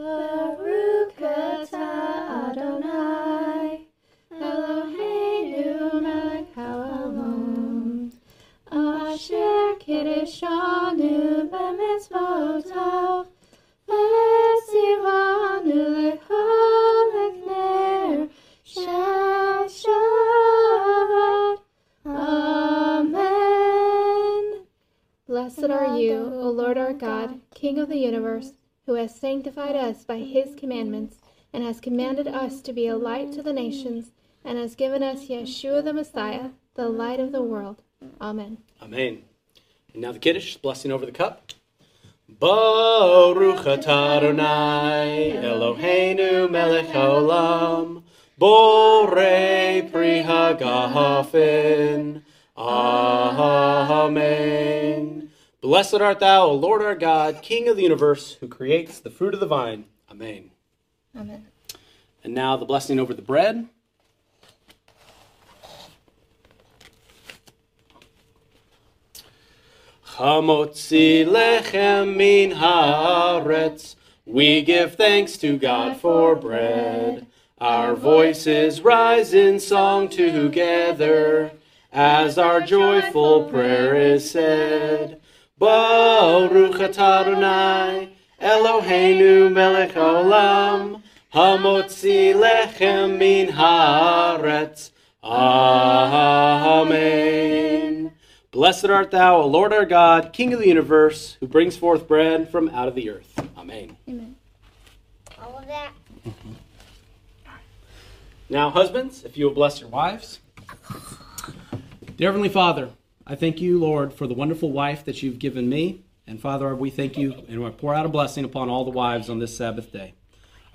Baruch sanctified us by his commandments, and has commanded us to be a light to the nations, and has given us Yeshua the Messiah, the light of the world. Amen. Amen. And now the Kiddush, blessing over the cup. Baruch Adonai Eloheinu melech haolam Borei pri hagafen Amen. Blessed art thou, O Lord our God, King of the universe, who creates the fruit of the vine. Amen. Amen. And now the blessing over the bread. Hamotzi lechem min haaretz. We give thanks to God for bread. Our voices rise in song together as our joyful prayer is said. Baruch atah Adonai Eloheinu melech haolam hamotzi lechem min haaretz. Amen. Blessed art thou, O Lord our God, King of the universe, who brings forth bread from out of the earth. Amen. All of that. Now, husbands, if you will bless your wives. Dear Heavenly Father, I thank you, Lord, for the wonderful wife that you've given me. And Father, we thank you and we pour out a blessing upon all the wives on this Sabbath day.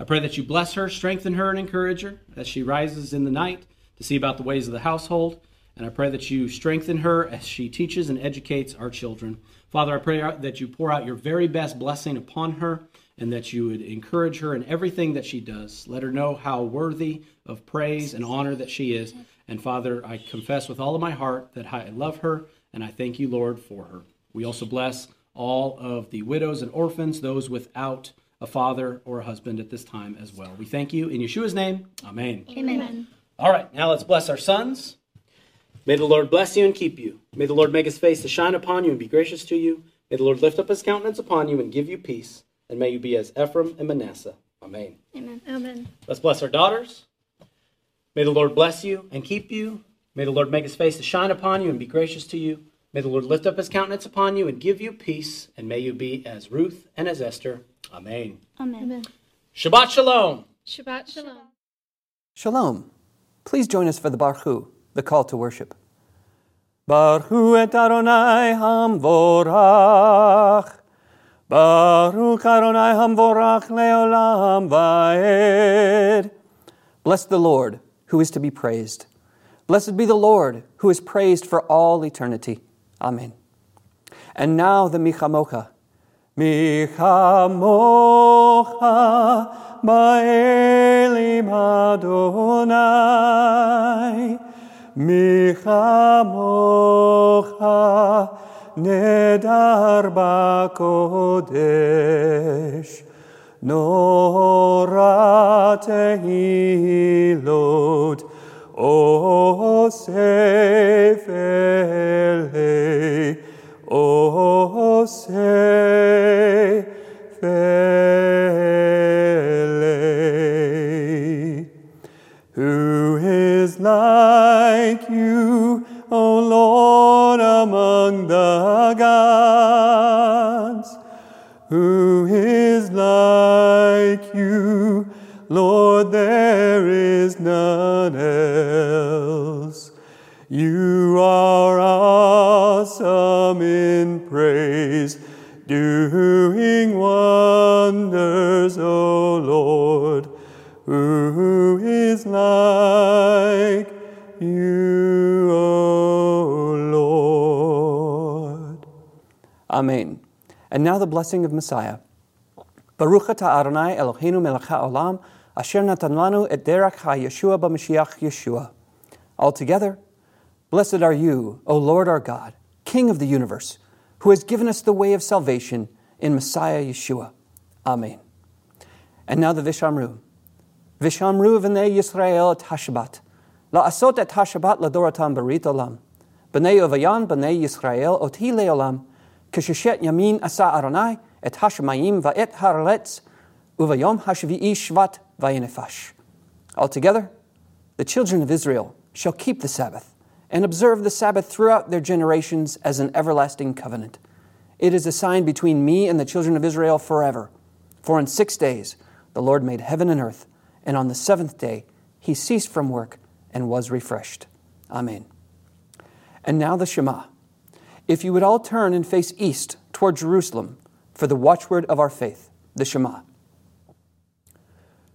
I pray that you bless her, strengthen her, and encourage her as she rises in the night to see about the ways of the household. And I pray that you strengthen her as she teaches and educates our children. Father, I pray that you pour out your very best blessing upon her and that you would encourage her in everything that she does. Let her know how worthy of praise and honor that she is. And Father, I confess with all of my heart that I love her and I thank you, Lord, for her. We also bless all of the widows and orphans, those without a father or a husband at this time as well. We thank you in Yeshua's name. Amen. Amen. All right, now let's bless our sons. May the Lord bless you and keep you. May the Lord make his face to shine upon you and be gracious to you. May the Lord lift up his countenance upon you and give you peace. And may you be as Ephraim and Manasseh. Amen. Amen. Amen. Let's bless our daughters. May the Lord bless you and keep you. May the Lord make his face to shine upon you and be gracious to you. May the Lord lift up his countenance upon you and give you peace. And may you be as Ruth and as Esther. Amen. Amen. Shabbat Shalom. Shabbat Shalom. Shalom. Please join us for the Barhu, the call to worship. Barhu et Adonai hamvorach. Baruch Adonai hamvorach leolam vaed. Bless the Lord, who is to be praised. Blessed be the Lord, who is praised for all eternity. Amen. And now the Michamocha. Michamocha ba'elim Adonai. Michamocha nedar ba'kodesh. Nora tehilot o sefele o sefele who is like you, Lord? There is none else. You are awesome in praise, doing wonders, O Lord. Who is like you, O Lord? Amen. And now the blessing of Messiah. Baruch atah Adonai Eloheinu melech haolam, asher natan lanu et derech ha-Yeshua b'Mashiach Yeshua. Altogether, blessed are you, O Lord our God, King of the universe, who has given us the way of salvation in Messiah Yeshua. Amen. And now the Vishamru. Vishamru v'nei Yisrael et Hashabat. La'asot et Hashabat ladoratam barit olam. B'nei Ovayan b'nei Yisrael oti leolam. Kisheshet yamin asa Adonai et Hashemayim va'et haraletz uvayom hashvi'i shvat vayinefash. Altogether, the children of Israel shall keep the Sabbath and observe the Sabbath throughout their generations as an everlasting covenant. It is a sign between me and the children of Israel forever. For in six days the Lord made heaven and earth, and on the seventh day he ceased from work and was refreshed. Amen. And now the Shema. If you would all turn and face east toward Jerusalem for the watchword of our faith, the Shema.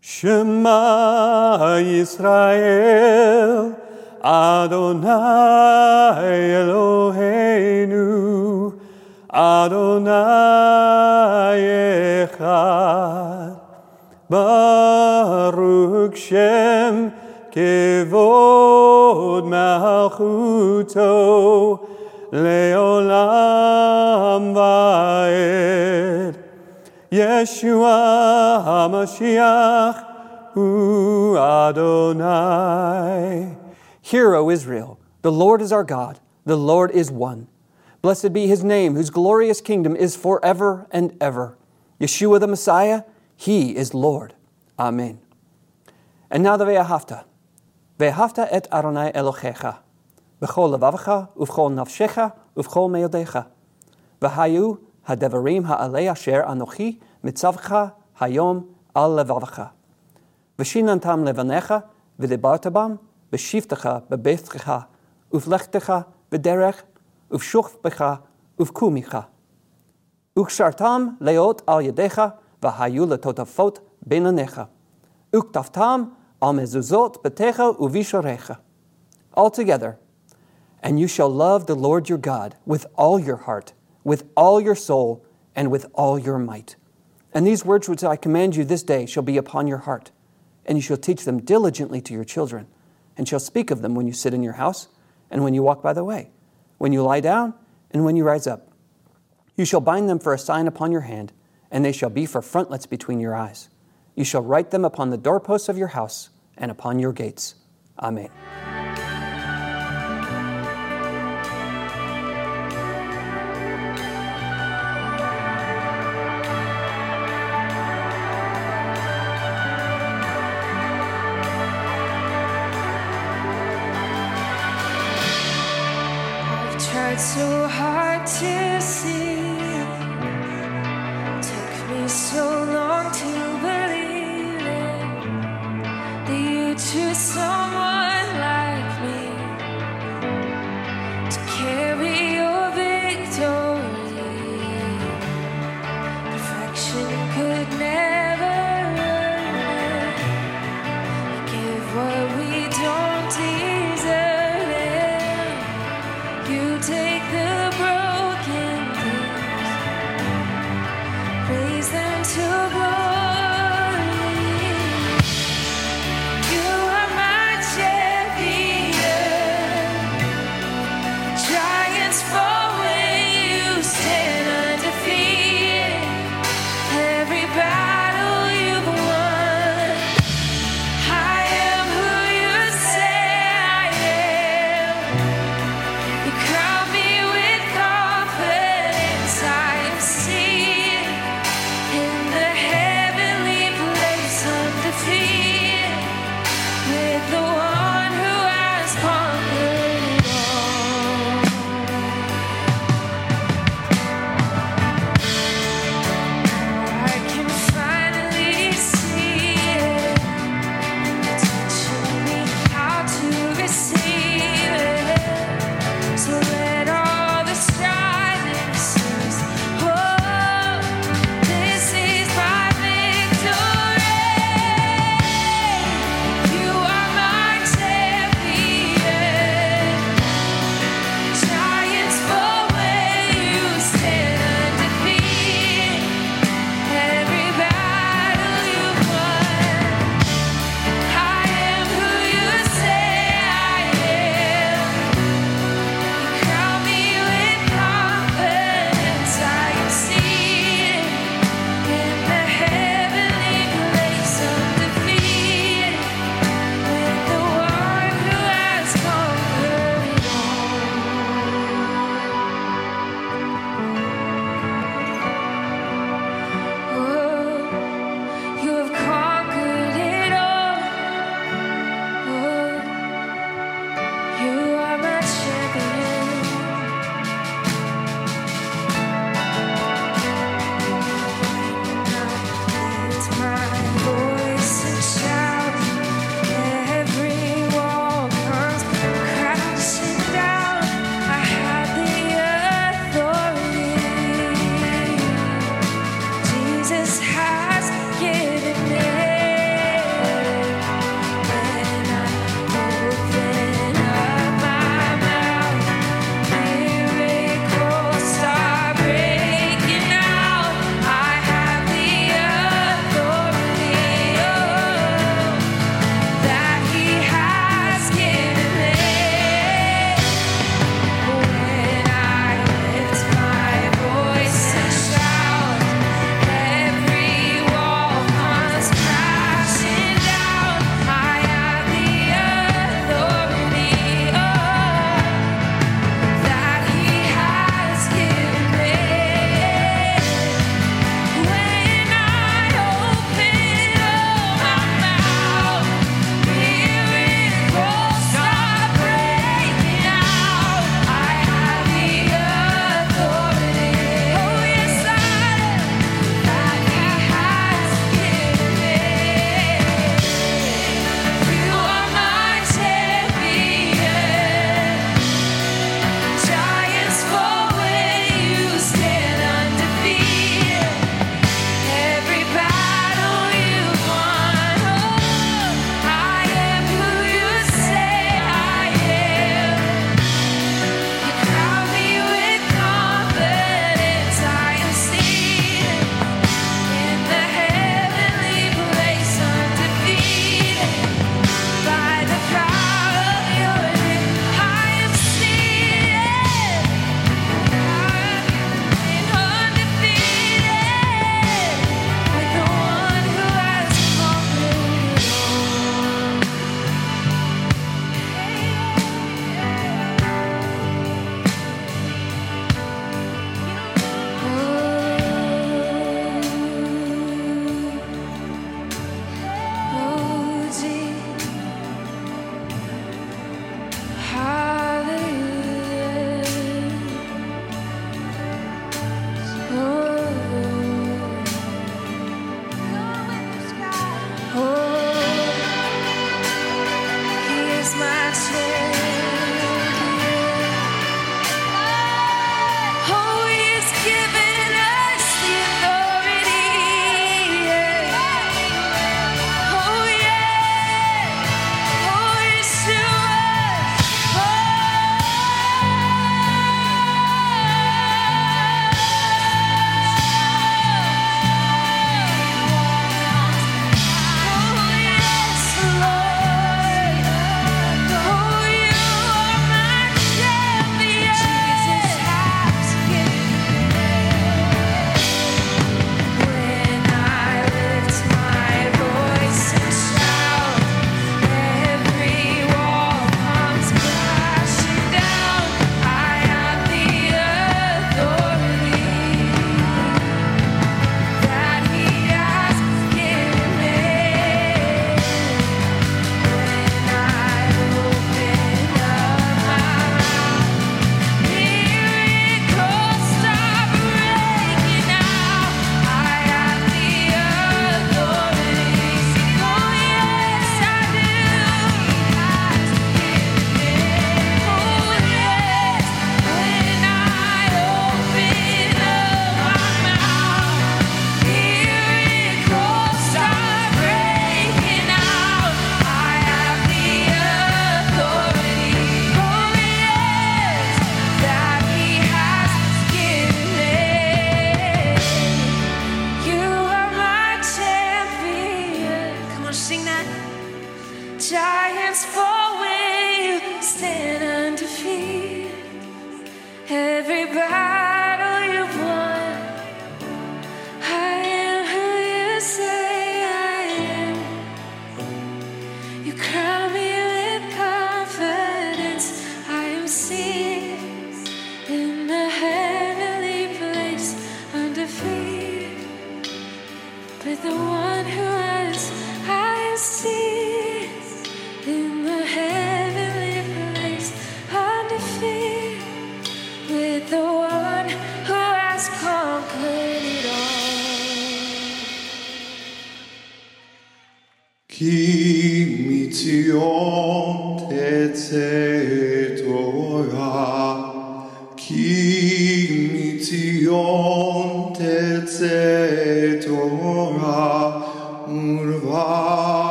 Shema Yisrael, Adonai Eloheinu, Adonai Echad, Baruch Shem Kevod Malchuto, Leolam Yeshua HaMashiach Hu Adonai. Hear, O Israel, the Lord is our God, the Lord is one. Blessed be his name, whose glorious kingdom is forever and ever. Yeshua the Messiah, he is Lord. Amen. And now the Ve'ahavta. Ve'ahavta et Adonai Elohecha. V'chol levavcha, uv'chol nafshecha, uv'chol meodecha. V'hayu הדברים האלה אשר אנוכי מצווך היום על לבבך. ושיננתם לבניך ודיברת בם בשבתך בביתך ובלכתך בדרך ובשוכבך ובקומך. וקשרתם להיות על ידיך והיו לטוטפות בין עיניך. וכתבתם על מזוזות ביתך ובישוריך. Altogether, and you shall love the Lord your God with all your heart, with all your soul, and with all your might. And these words which I command you this day shall be upon your heart, and you shall teach them diligently to your children, and shall speak of them when you sit in your house, and when you walk by the way, when you lie down, and when you rise up. You shall bind them for a sign upon your hand, and they shall be for frontlets between your eyes. You shall write them upon the doorposts of your house and upon your gates. Amen. Tried so hard to see.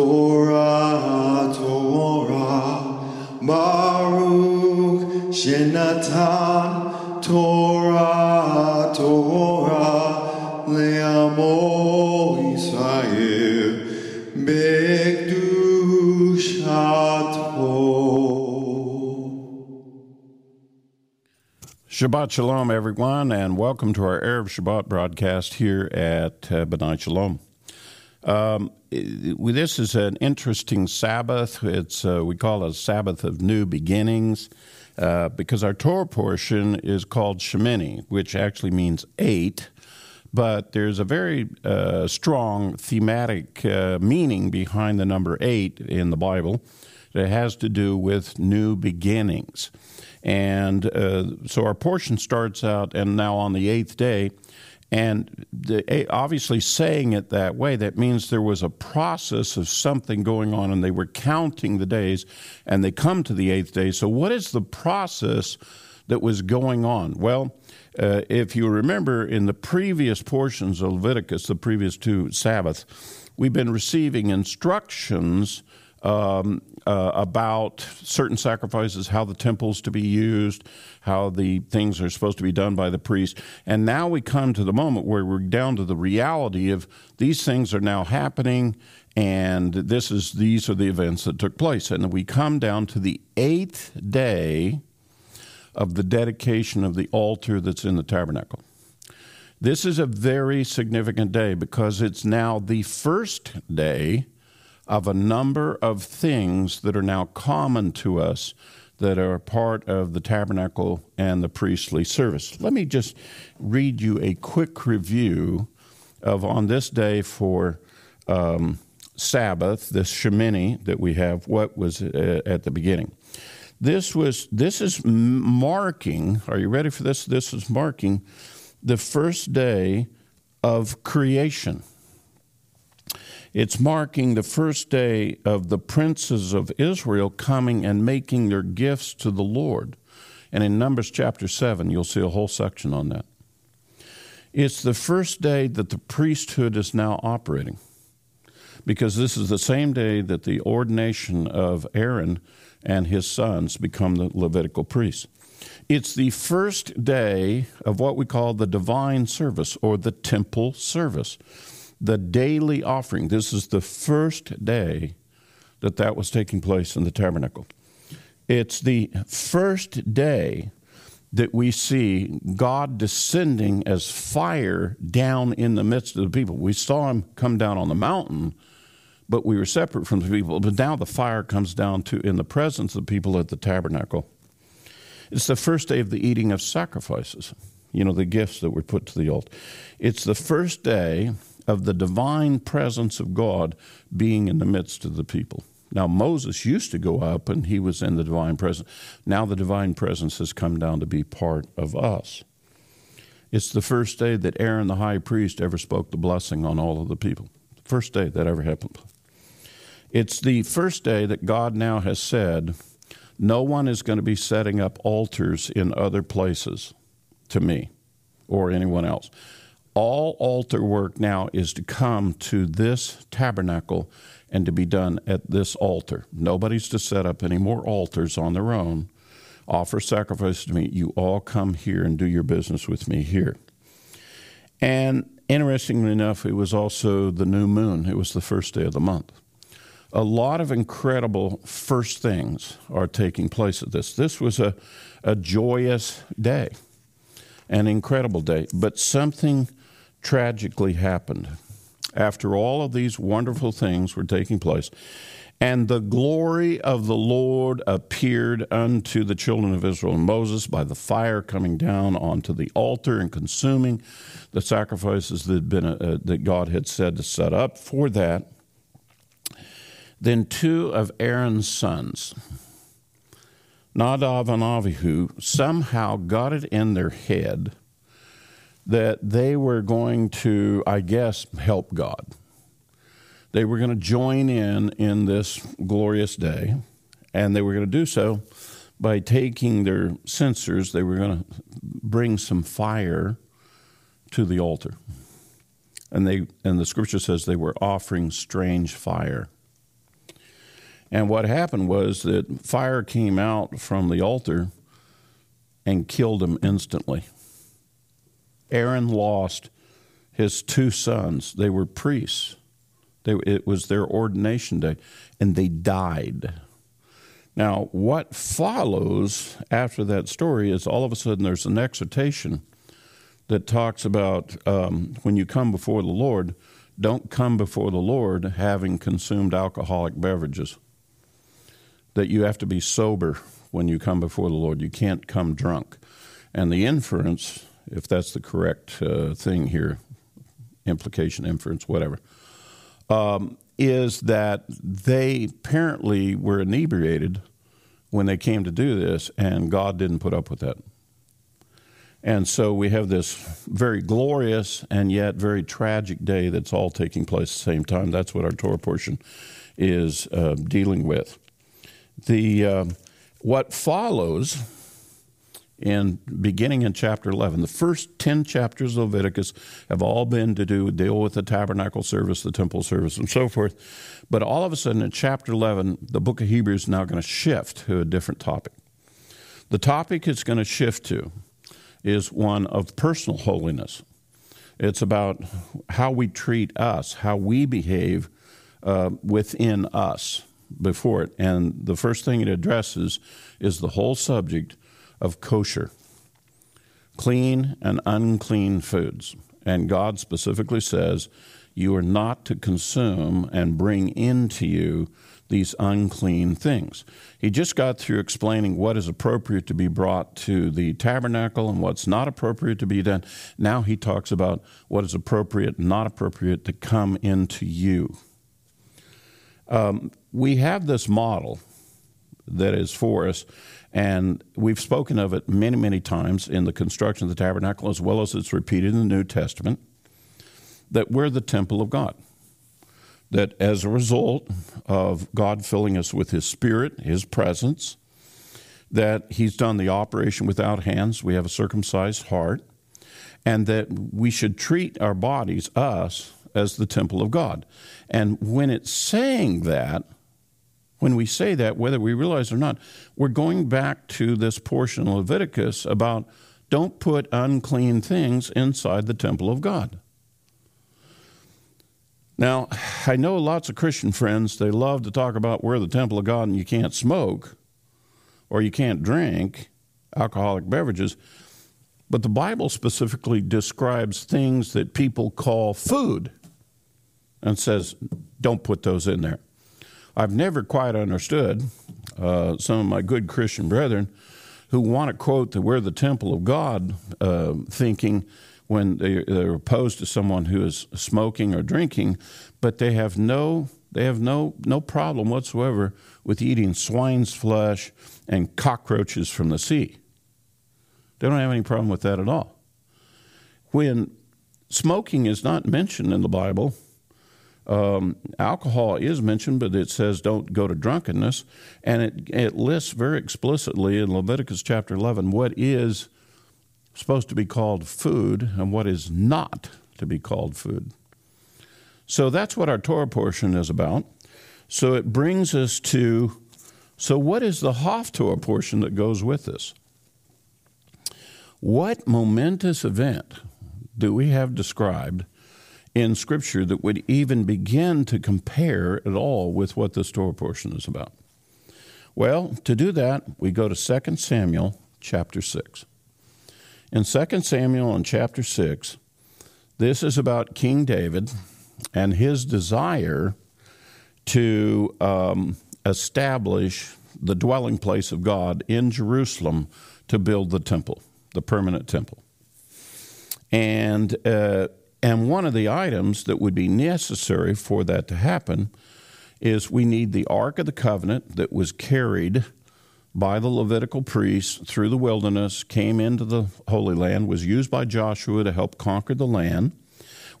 Torah Torah Baruch Shenatan Torah Torah Le'amo Israel Bekdushato Shabbat Shalom, everyone, and welcome to our Erev Shabbat broadcast here at uh, B'nai Shalom. Um, this is an interesting Sabbath. It's uh, we call it a Sabbath of new beginnings uh, because our Torah portion is called Shemini, which actually means eight. But there's a very uh, strong thematic uh, meaning behind the number eight in the Bible that has to do with new beginnings. And uh, so our portion starts out, and now on the eighth day, and the, obviously saying it that way, that means there was a process of something going on, and they were counting the days, and they come to the eighth day. So, what is the process that was going on? Well, uh, if you remember in the previous portions of Leviticus, the previous two Sabbaths, we've been receiving instructions um, uh, about certain sacrifices, how the temple's to be used, how the things are supposed to be done by the priest. And now we come to the moment where we're down to the reality of these things are now happening, and this is these are the events that took place. And we come down to the eighth day of the dedication of the altar that's in the tabernacle. This is a very significant day because it's now the first day of a number of things that are now common to us that are part of the tabernacle and the priestly service. Let me just read you a quick review of on this day for um, Sabbath, this Shemini that we have, what was uh, at the beginning. This was this is marking. Are you ready for this? This is marking the first day of creation. It's marking the first day of the princes of Israel coming and making their gifts to the Lord. And in Numbers chapter 7, you'll see a whole section on that. It's the first day that the priesthood is now operating because this is the same day that the ordination of Aaron and his sons become the Levitical priests. It's the first day of what we call the divine service or the temple service, the daily offering. This is the first day that that was taking place in the tabernacle. It's the first day that we see God descending as fire down in the midst of the people. We saw him come down on the mountain, but we were separate from the people. But now the fire comes down to in the presence of the people at the tabernacle. It's the first day of the eating of sacrifices, you know, the gifts that were put to the altar. It's the first day of the divine presence of God being in the midst of the people. Now, Moses used to go up and he was in the divine presence. Now, the divine presence has come down to be part of us. It's the first day that Aaron the high priest ever spoke the blessing on all of the people. First day that ever happened. It's the first day that God now has said, no one is going to be setting up altars in other places to me or anyone else. All altar work now is to come to this tabernacle and to be done at this altar. Nobody's to set up any more altars on their own. Offer sacrifices to me. You all come here and do your business with me here. And interestingly enough, it was also the new moon. It was the first day of the month. A lot of incredible first things are taking place at this. This was a, a joyous day, an incredible day, but something tragically happened. after all of these wonderful things were taking place. And the glory of the Lord appeared unto the children of Israel and Moses by the fire coming down onto the altar and consuming the sacrifices that, had been, uh, that God had said to set up for that. Then two of Aaron's sons, Nadav and Avihu, somehow got it in their head that they were going to, I guess, help God they were going to join in in this glorious day, and they were going to do so by taking their censers. They were going to bring some fire to the altar, and they and the scripture says they were offering strange fire. And what happened was that fire came out from the altar and killed them instantly. Aaron lost his two sons. They were priests. They, it was their ordination day, and they died. Now, what follows after that story is all of a sudden there's an exhortation that talks about um, when you come before the Lord, don't come before the Lord having consumed alcoholic beverages. That you have to be sober when you come before the Lord. You can't come drunk. And the inference, if that's the correct uh, thing here, implication, inference, whatever, um, is that they apparently were inebriated when they came to do this, and God didn't put up with that. And so we have this very glorious and yet very tragic day that's all taking place at the same time. That's what our Torah portion is uh, dealing with. The uh, what follows in beginning in chapter 11. The first 10 chapters of Leviticus have all been to do deal with the tabernacle service, the temple service, and so forth. But all of a sudden in chapter 11, the book of Hebrews is now going to shift to a different topic. The topic it's going to shift to is one of personal holiness. It's about how we treat us, how we behave uh, within us before it. And the first thing it addresses is the whole subject of kosher, clean and unclean foods. And God specifically says, You are not to consume and bring into you these unclean things. He just got through explaining what is appropriate to be brought to the tabernacle and what's not appropriate to be done. Now he talks about what is appropriate and not appropriate to come into you. Um, we have this model that is for us, and we've spoken of it many, many times in the construction of the tabernacle, as well as it's repeated in the New Testament, that we're the temple of God. That as a result of God filling us with His Spirit, His presence, that He's done the operation without hands, we have a circumcised heart, and that we should treat our bodies, us, as the temple of God. And when it's saying that, when we say that, whether we realize it or not, we're going back to this portion of Leviticus about don't put unclean things inside the temple of God. Now, I know lots of Christian friends, they love to talk about we're the temple of God and you can't smoke or you can't drink alcoholic beverages. But the Bible specifically describes things that people call food and says, don't put those in there. I've never quite understood uh, some of my good Christian brethren who want to quote that we're the temple of God, uh, thinking when they, they're opposed to someone who is smoking or drinking, but they have no they have no no problem whatsoever with eating swine's flesh and cockroaches from the sea. They don't have any problem with that at all. When smoking is not mentioned in the Bible, um, alcohol is mentioned, but it says don't go to drunkenness. And it, it lists very explicitly in Leviticus chapter 11 what is supposed to be called food and what is not to be called food. So that's what our Torah portion is about. So it brings us to so, what is the Haftorah portion that goes with this? What momentous event do we have described in Scripture that would even begin to compare at all with what this Torah portion is about? Well, to do that, we go to 2 Samuel chapter 6. In 2 Samuel in chapter 6, this is about King David and his desire to um, establish the dwelling place of God in Jerusalem to build the temple, the permanent temple. And, uh, and one of the items that would be necessary for that to happen is we need the Ark of the Covenant that was carried by the Levitical priests through the wilderness, came into the Holy Land, was used by Joshua to help conquer the land.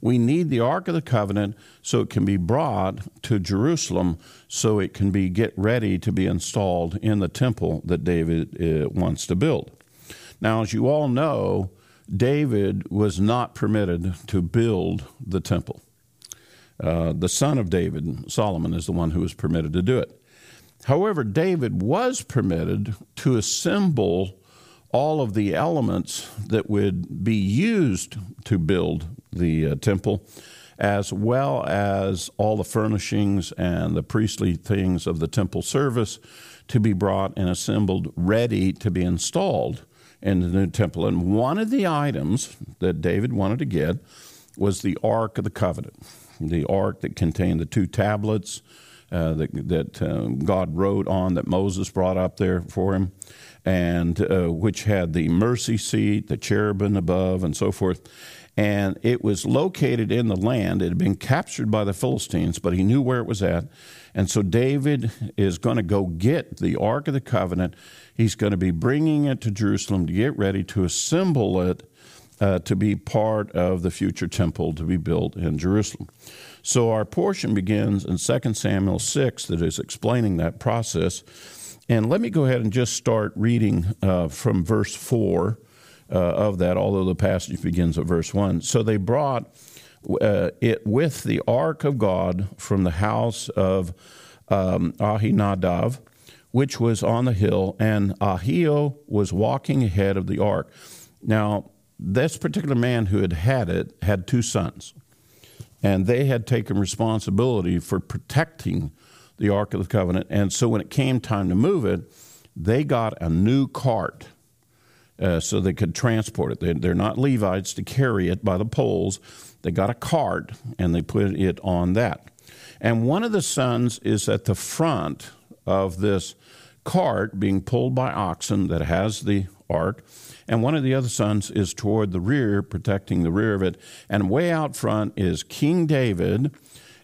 We need the Ark of the Covenant so it can be brought to Jerusalem so it can be get ready to be installed in the temple that David uh, wants to build. Now, as you all know, David was not permitted to build the temple. Uh, the son of David, Solomon, is the one who was permitted to do it. However, David was permitted to assemble all of the elements that would be used to build the uh, temple, as well as all the furnishings and the priestly things of the temple service to be brought and assembled ready to be installed in the new temple. And one of the items that David wanted to get was the Ark of the Covenant, the ark that contained the two tablets uh, that, that uh, God wrote on, that Moses brought up there for him, and uh, which had the mercy seat, the cherubim above, and so forth. And it was located in the land. It had been captured by the Philistines, but he knew where it was at. And so David is going to go get the Ark of the Covenant. He's going to be bringing it to Jerusalem to get ready to assemble it uh, to be part of the future temple to be built in Jerusalem. So our portion begins in 2 Samuel 6 that is explaining that process. And let me go ahead and just start reading uh, from verse 4 uh, of that, although the passage begins at verse 1. So they brought uh, it with the ark of God from the house of um, Ahinadav, which was on the hill, and Ahio was walking ahead of the ark. Now, this particular man who had had it had two sons, and they had taken responsibility for protecting the Ark of the Covenant. And so when it came time to move it, they got a new cart uh, so they could transport it. They, they're not Levites to carry it by the poles. They got a cart and they put it on that. And one of the sons is at the front of this cart being pulled by oxen that has the ark and one of the other sons is toward the rear, protecting the rear of it. And way out front is King David,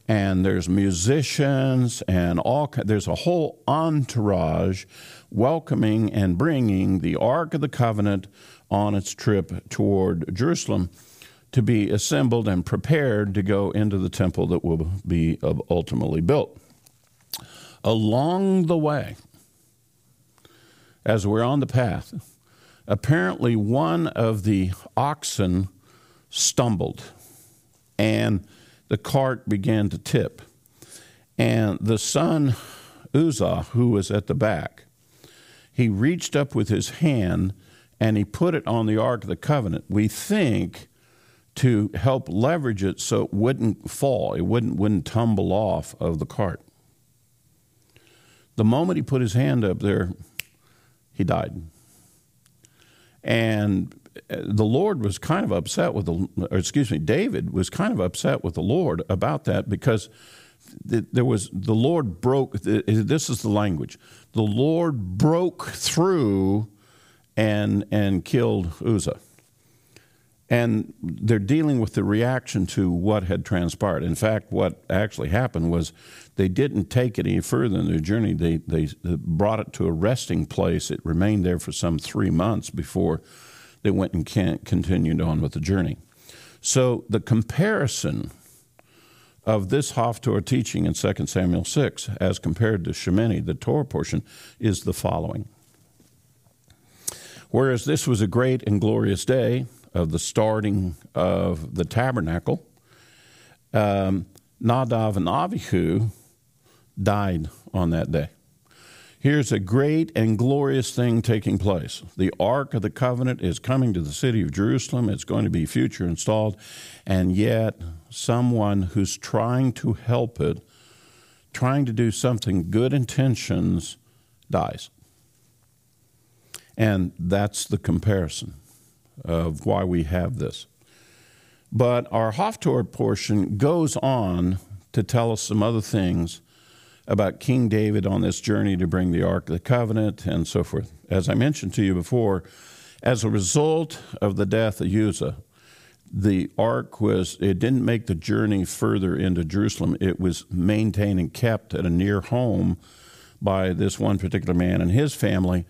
and there's musicians and all. There's a whole entourage welcoming and bringing the Ark of the Covenant on its trip toward Jerusalem to be assembled and prepared to go into the temple that will be ultimately built. Along the way, as we're on the path, apparently one of the oxen stumbled and the cart began to tip. And the son, Uzzah, who was at the back, he reached up with his hand and he put it on the Ark of the Covenant. We think to help leverage it so it wouldn't fall, it wouldn't, wouldn't tumble off of the cart. The moment he put his hand up there, he died. And uh, the Lord was kind of upset with the, or excuse me, David was kind of upset with the Lord about that because there was the Lord broke. This is the language. The Lord broke through and and killed Uzzah. And they're dealing with the reaction to what had transpired. In fact, what actually happened was they didn't take it any further in their journey. They, they brought it to a resting place. It remained there for some three months before they went and continued on with the journey. So the comparison of this Haftorah teaching in 2 Samuel 6 as compared to Shemini, the Torah portion, is the following. Whereas this was a great and glorious day, of the starting of the tabernacle, um, Nadav and Avihu died on that day. Here's a great and glorious thing taking place. The Ark of the Covenant is coming to the city of Jerusalem. It's going to be future installed. And yet, someone who's trying to help it, trying to do something, good intentions, dies. And that's the comparison of why we have this. But our Haftorah portion goes on to tell us some other things about King David on this journey to bring the Ark of the Covenant and so forth. As I mentioned to you before, as a result of the death of Uzzah, the ark was it didn't make the journey further into Jerusalem. It was maintained and kept at a near home by this one particular man and his family.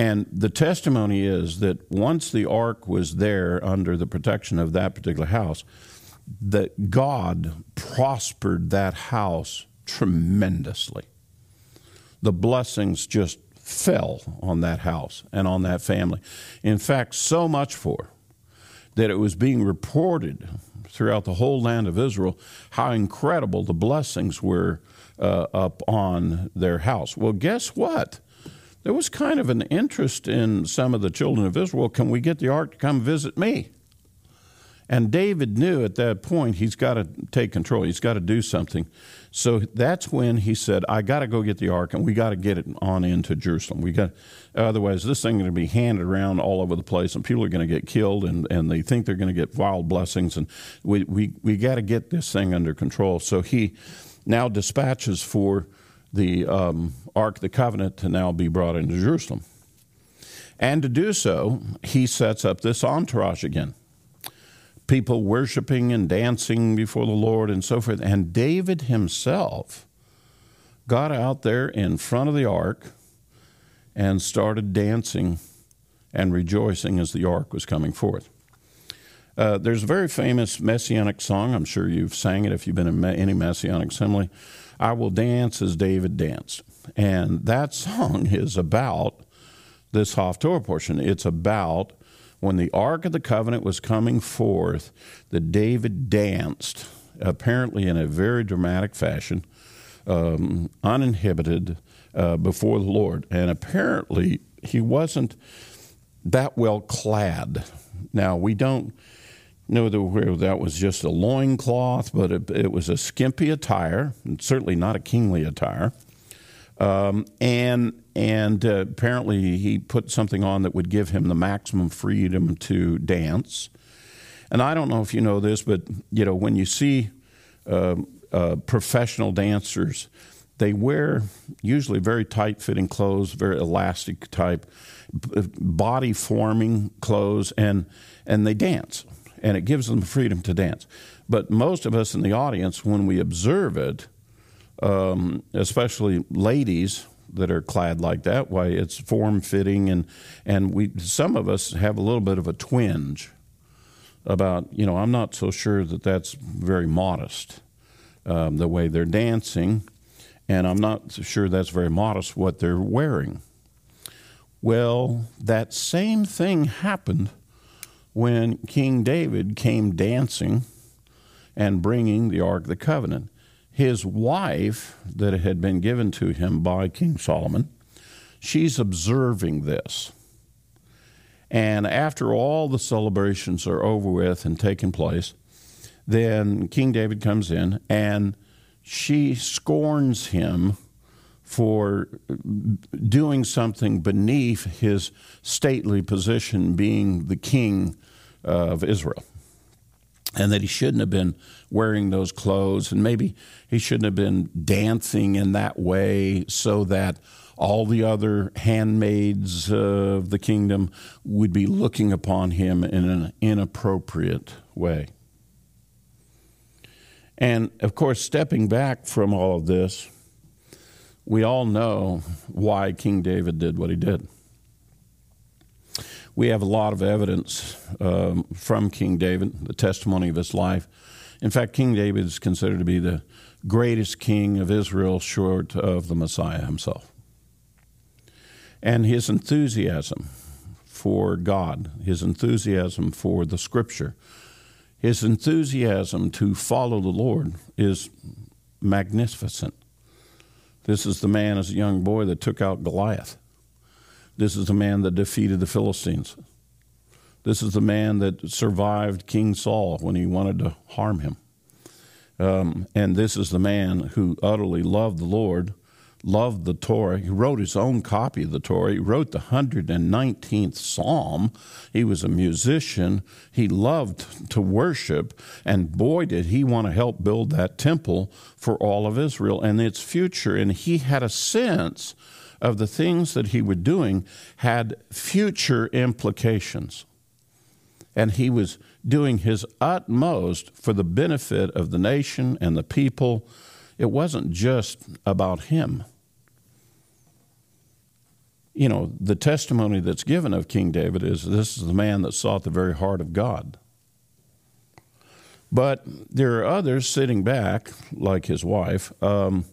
And the testimony is that once the ark was there under the protection of that particular house, that God prospered that house tremendously. The blessings just fell on that house and on that family. In fact, so much for that it was being reported throughout the whole land of Israel how incredible the blessings were uh, up on their house. Well, guess what? There was kind of an interest in some of the children of Israel. Can we get the ark to come visit me? And David knew at that point he's got to take control. He's got to do something. So that's when he said, "I got to go get the ark, and we got to get it on into Jerusalem. We got otherwise this thing is going to be handed around all over the place, and people are going to get killed, and, and they think they're going to get wild blessings, and we we we got to get this thing under control." So he now dispatches for the um, Ark of the Covenant to now be brought into Jerusalem. And to do so, he sets up this entourage again people worshiping and dancing before the Lord and so forth. And David himself got out there in front of the ark and started dancing and rejoicing as the ark was coming forth. Uh, there's a very famous messianic song. I'm sure you've sang it if you've been in any messianic assembly. I will dance as David danced. And that song is about this Haftorah portion. It's about when the Ark of the Covenant was coming forth, that David danced, apparently in a very dramatic fashion, um, uninhibited uh, before the Lord. And apparently, he wasn't that well clad. Now, we don't know whether that was just a loincloth, but it, it was a skimpy attire, and certainly not a kingly attire. Um, and and uh, apparently he put something on that would give him the maximum freedom to dance. And I don't know if you know this, but you know when you see uh, uh, professional dancers, they wear usually very tight-fitting clothes, very elastic type, body-forming clothes, and and they dance, and it gives them freedom to dance. But most of us in the audience, when we observe it, um, especially ladies that are clad like that way. It's form fitting, and and we some of us have a little bit of a twinge about you know I'm not so sure that that's very modest um, the way they're dancing, and I'm not so sure that's very modest what they're wearing. Well, that same thing happened when King David came dancing and bringing the Ark of the Covenant his wife, that had been given to him by King Solomon, she's observing this. And after all the celebrations are over with and taking place, then King David comes in and she scorns him for doing something beneath his stately position, being the king of Israel and that he shouldn't have been wearing those clothes, and maybe he shouldn't have been dancing in that way so that all the other handmaids of the kingdom would be looking upon him in an inappropriate way. And of course, stepping back from all of this, we all know why King David did what he did we have a lot of evidence um, from King David, the testimony of his life. In fact, King David is considered to be the greatest king of Israel, short of the Messiah himself. And his enthusiasm for God, his enthusiasm for the Scripture, his enthusiasm to follow the Lord is magnificent. This is the man as a young boy that took out Goliath. This is the man that defeated the Philistines. This is the man that survived King Saul when he wanted to harm him. Um, and this is the man who utterly loved the Lord, loved the Torah. He wrote his own copy of the Torah. He wrote the 119th Psalm. He was a musician. He loved to worship. And boy, did he want to help build that temple for all of Israel and its future. And he had a sense of the things that he was doing had future implications. And he was doing his utmost for the benefit of the nation and the people. It wasn't just about him. You know, the testimony that's given of King David is this is the man that sought the very heart of God. But there are others sitting back, like his wife, um,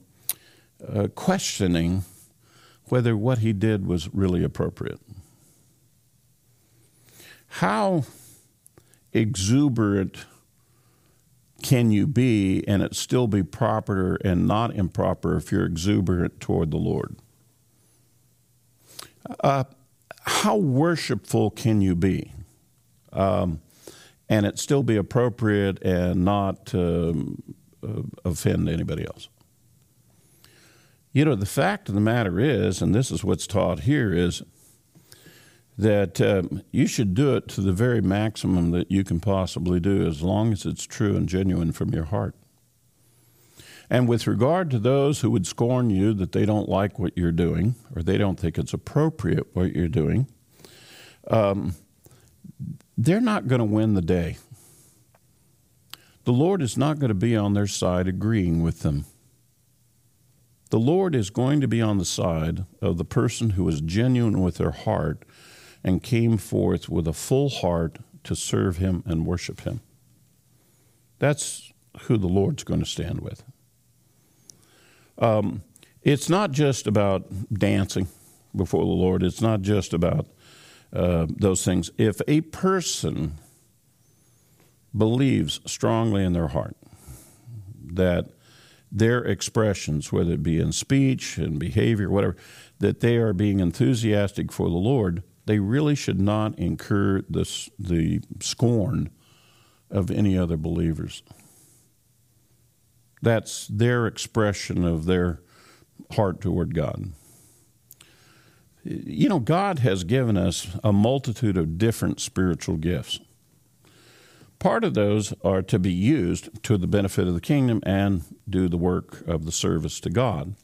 uh, questioning whether what he did was really appropriate. How exuberant can you be and it still be proper and not improper if you're exuberant toward the Lord? Uh, how worshipful can you be? Um, and it still be appropriate and not um, uh, offend anybody else. You know, the fact of the matter is, and this is what's taught here, is that um, you should do it to the very maximum that you can possibly do as long as it's true and genuine from your heart. And with regard to those who would scorn you that they don't like what you're doing or they don't think it's appropriate what you're doing, um, they're not going to win the day. The Lord is not going to be on their side agreeing with them. The Lord is going to be on the side of the person who is genuine with their heart and came forth with a full heart to serve him and worship him. That's who the Lord's going to stand with. Um, it's not just about dancing before the Lord, it's not just about uh, those things. If a person believes strongly in their heart that their expressions, whether it be in speech and behavior, whatever, that they are being enthusiastic for the Lord, they really should not incur this, the scorn of any other believers. That's their expression of their heart toward God. You know, God has given us a multitude of different spiritual gifts. Part of those are to be used to the benefit of the kingdom and do the work of the service to God.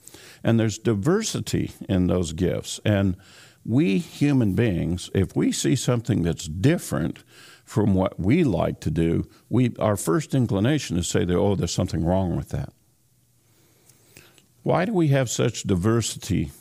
And there's diversity in those gifts. And we human beings, if we see something that's different from what we like to do, we, our first inclination is to say, that, oh, there's something wrong with that. Why do we have such diversity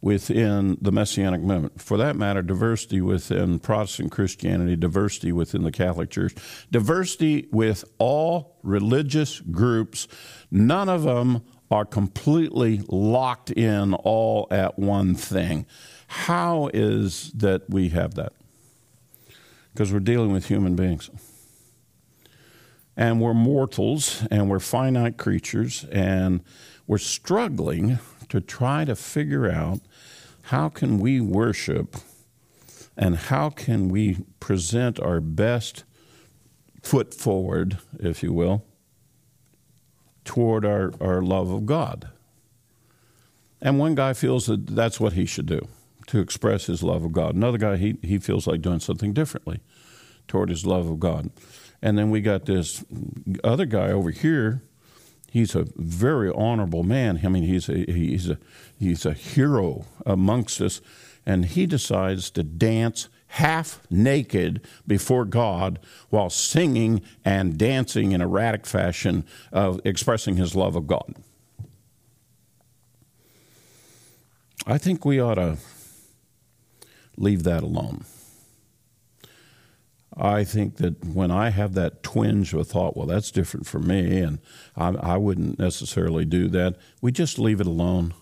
within the Messianic movement? For that matter, diversity within Protestant Christianity, diversity within the Catholic Church, diversity with all religious groups. None of them are completely locked in all at one thing. How is that we have that? Because we're dealing with human beings. And we're mortals and we're finite creatures and we're struggling to try to figure out how can we worship and how can we present our best foot forward, if you will, toward our, our love of God. And one guy feels that that's what he should do to express his love of God. Another guy, he, he feels like doing something differently toward his love of God. And then we got this other guy over here. He's a very honorable man. I mean, he's a, he's a, he's a hero amongst us. And he decides to dance half naked before God while singing and dancing in erratic fashion, of expressing his love of God. I think we ought to leave that alone. I think that when I have that twinge of thought, well, that's different for me, and I, I, wouldn't necessarily do that, we just leave it alone.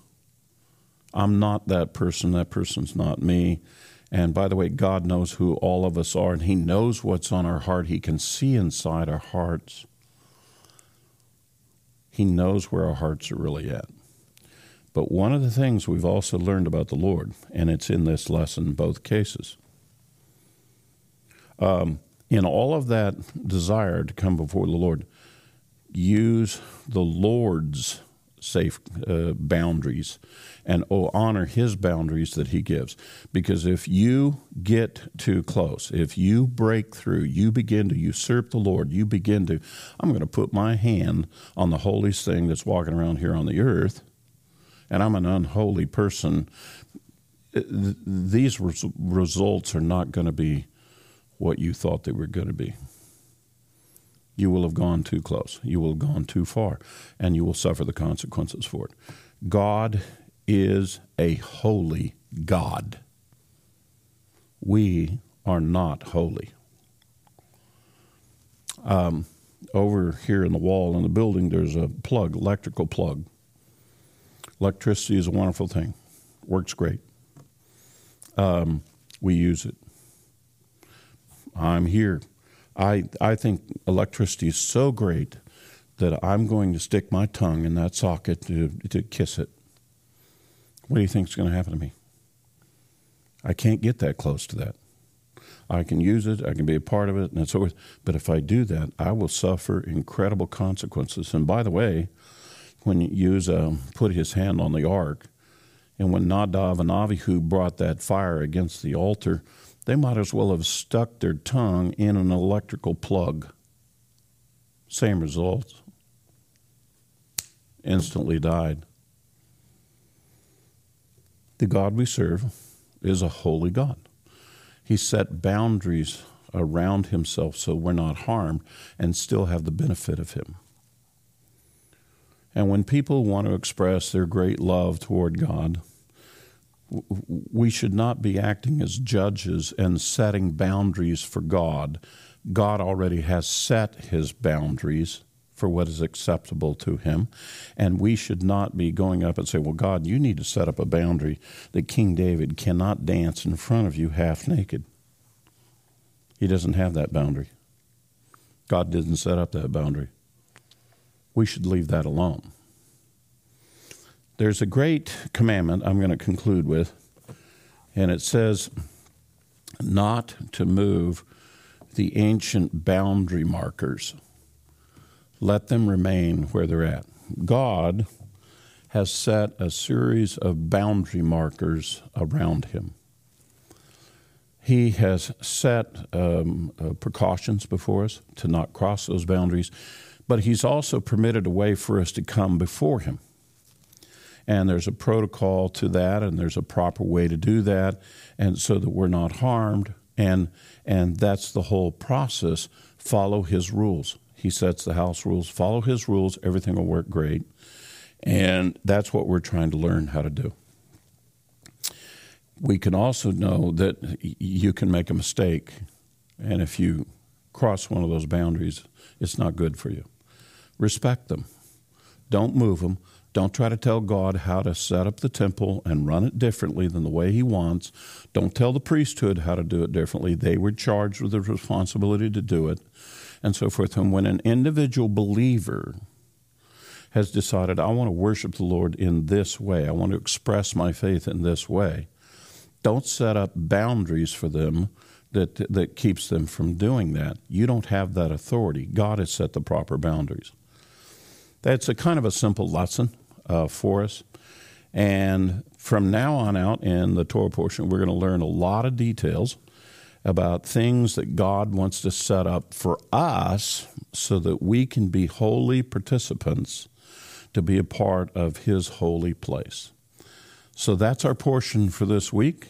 I'm not that person, that person's not me. And by the way, God knows who all of us are, and He knows what's on our heart. He can see inside our hearts. He knows where our hearts are really at. But one of the things we've also learned about the Lord, and it's in this lesson both cases, um, in all of that desire to come before the Lord, use the Lord's safe uh, boundaries and oh, honor his boundaries that he gives. Because if you get too close, if you break through, you begin to usurp the Lord, you begin to, I'm going to put my hand on the holiest thing that's walking around here on the earth, and I'm an unholy person. These res- results are not going to be what you thought they were going to be you will have gone too close. You will have gone too far, and you will suffer the consequences for it. God is a holy God. We are not holy. Um, over here in the wall in the building, there's a plug, electrical plug. Electricity is a wonderful thing, works great. Um, we use it. I'm here I, I think electricity is so great that I'm going to stick my tongue in that socket to, to kiss it. What do you think is going to happen to me? I can't get that close to that. I can use it, I can be a part of it, and so forth. But if I do that, I will suffer incredible consequences. And by the way, when Uzzah put his hand on the ark, and when Nadav and Avihu brought that fire against the altar, they might as well have stuck their tongue in an electrical plug. Same results. Instantly died. The God we serve is a holy God. He set boundaries around himself so we're not harmed and still have the benefit of him. And when people want to express their great love toward God, we should not be acting as judges and setting boundaries for God. God already has set his boundaries for what is acceptable to him. And we should not be going up and say, Well, God, you need to set up a boundary that King David cannot dance in front of you half naked. He doesn't have that boundary. God didn't set up that boundary. We should leave that alone. There's a great commandment I'm going to conclude with, and it says not to move the ancient boundary markers. Let them remain where they're at. God has set a series of boundary markers around him. He has set um, uh, precautions before us to not cross those boundaries, but He's also permitted a way for us to come before Him and there's a protocol to that, and there's a proper way to do that, and so that we're not harmed, and and that's the whole process. Follow His rules. He sets the house rules. Follow His rules. Everything will work great, and that's what we're trying to learn how to do. We can also know that you can make a mistake, and if you cross one of those boundaries, it's not good for you. Respect them. Don't move them don't try to tell God how to set up the temple and run it differently than the way He wants. Don't tell the priesthood how to do it differently. They were charged with the responsibility to do it, and so forth. And when an individual believer has decided, I want to worship the Lord in this way, I want to express my faith in this way, don't set up boundaries for them that, that keeps them from doing that. You don't have that authority. God has set the proper boundaries. That's a kind of a simple lesson uh, for us. And from now on out in the Torah portion, we're going to learn a lot of details about things that God wants to set up for us so that we can be holy participants to be a part of His holy place. So that's our portion for this week.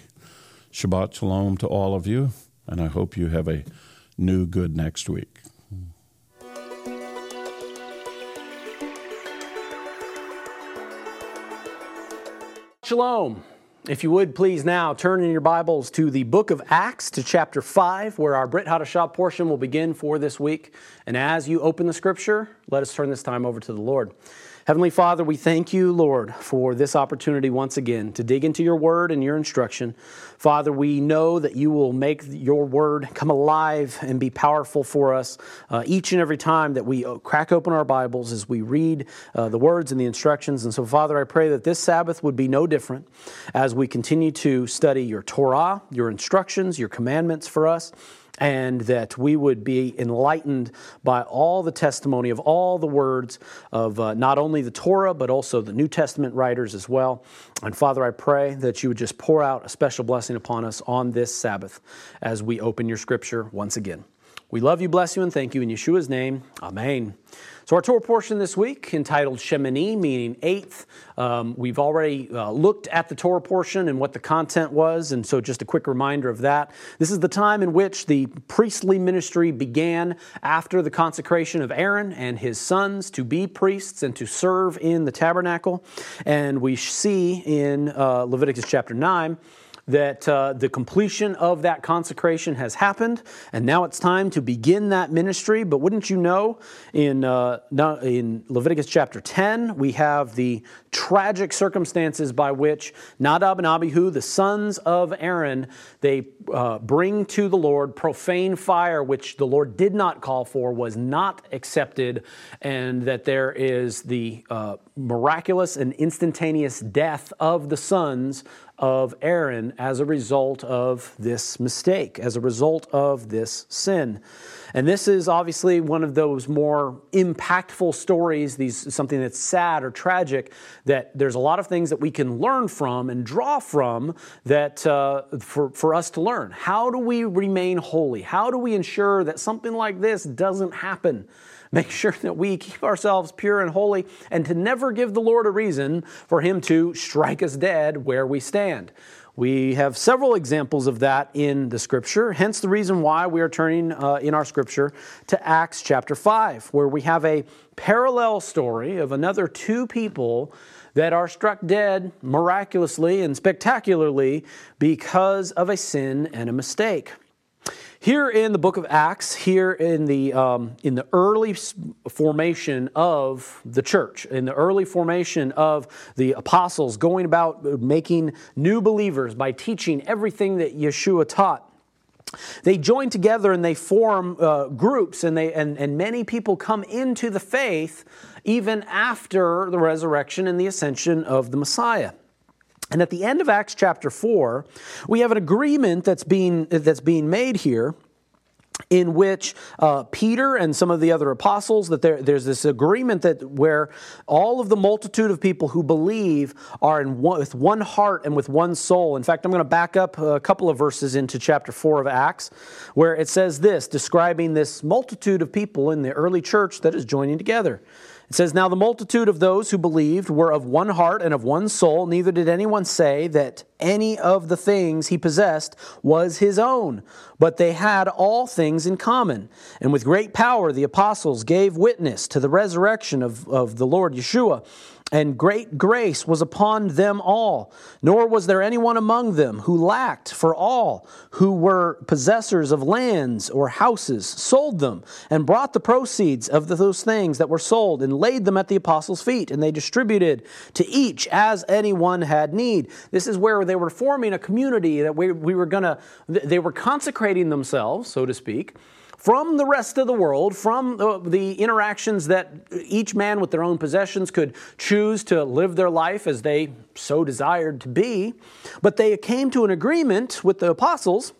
Shabbat Shalom to all of you, and I hope you have a new good next week. Shalom. If you would please now turn in your Bibles to the book of Acts to chapter 5, where our Brit Hadashah portion will begin for this week. And as you open the scripture, let us turn this time over to the Lord. Heavenly Father, we thank you, Lord, for this opportunity once again to dig into your word and your instruction. Father, we know that you will make your word come alive and be powerful for us uh, each and every time that we uh, crack open our Bibles as we read uh, the words and the instructions. And so, Father, I pray that this Sabbath would be no different as we continue to study your Torah, your instructions, your commandments for us. And that we would be enlightened by all the testimony of all the words of uh, not only the Torah, but also the New Testament writers as well. And Father, I pray that you would just pour out a special blessing upon us on this Sabbath as we open your scripture once again. We love you, bless you, and thank you in Yeshua's name. Amen. So, our Torah portion this week, entitled Shemini, meaning eighth, um, we've already uh, looked at the Torah portion and what the content was, and so just a quick reminder of that. This is the time in which the priestly ministry began after the consecration of Aaron and his sons to be priests and to serve in the tabernacle. And we see in uh, Leviticus chapter 9 that uh, the completion of that consecration has happened, and now it's time to begin that ministry. But wouldn't you know, in, uh, in Leviticus chapter 10, we have the tragic circumstances by which Nadab and Abihu, the sons of Aaron, they uh, bring to the Lord profane fire, which the Lord did not call for, was not accepted, and that there is the uh, miraculous and instantaneous death of the sons of Aaron as a result of this mistake, as a result of this sin. And this is obviously one of those more impactful stories, these something that's sad or tragic, that there's a lot of things that we can learn from and draw from that uh, for, for us to learn. How do we remain holy? How do we ensure that something like this doesn't happen? Make sure that we keep ourselves pure and holy, and to never give the Lord a reason for Him to strike us dead where we stand. We have several examples of that in the scripture, hence the reason why we are turning uh, in our scripture to Acts chapter 5, where we have a parallel story of another two people that are struck dead miraculously and spectacularly because of a sin and a mistake. Here in the book of Acts, here in the, um, in the early formation of the church, in the early formation of the apostles, going about making new believers by teaching everything that Yeshua taught, they join together and they form uh, groups and, they, and, and many people come into the faith even after the resurrection and the ascension of the messiah and at the end of Acts chapter 4, we have an agreement that's being, that's being made here in which uh, Peter and some of the other apostles that there, there's this agreement that where all of the multitude of people who believe are in one, with one heart and with one soul. In fact, I'm going to back up a couple of verses into chapter four of Acts, where it says this, describing this multitude of people in the early church that is joining together. It says, Now the multitude of those who believed were of one heart and of one soul, neither did anyone say that any of the things he possessed was his own, but they had all things in common. And with great power the apostles gave witness to the resurrection of, of the Lord Yeshua and great grace was upon them all. Nor was there anyone among them who lacked, for all who were possessors of lands or houses sold them and brought the proceeds of those things that were sold and laid them at the apostles' feet, and they distributed to each as anyone had need. This is where they were forming a community that we, we were going to, they were consecrating themselves, so to speak from the rest of the world, from the interactions that each man with their own possessions could choose to live their life as they so desired to be. But they came to an agreement with the apostles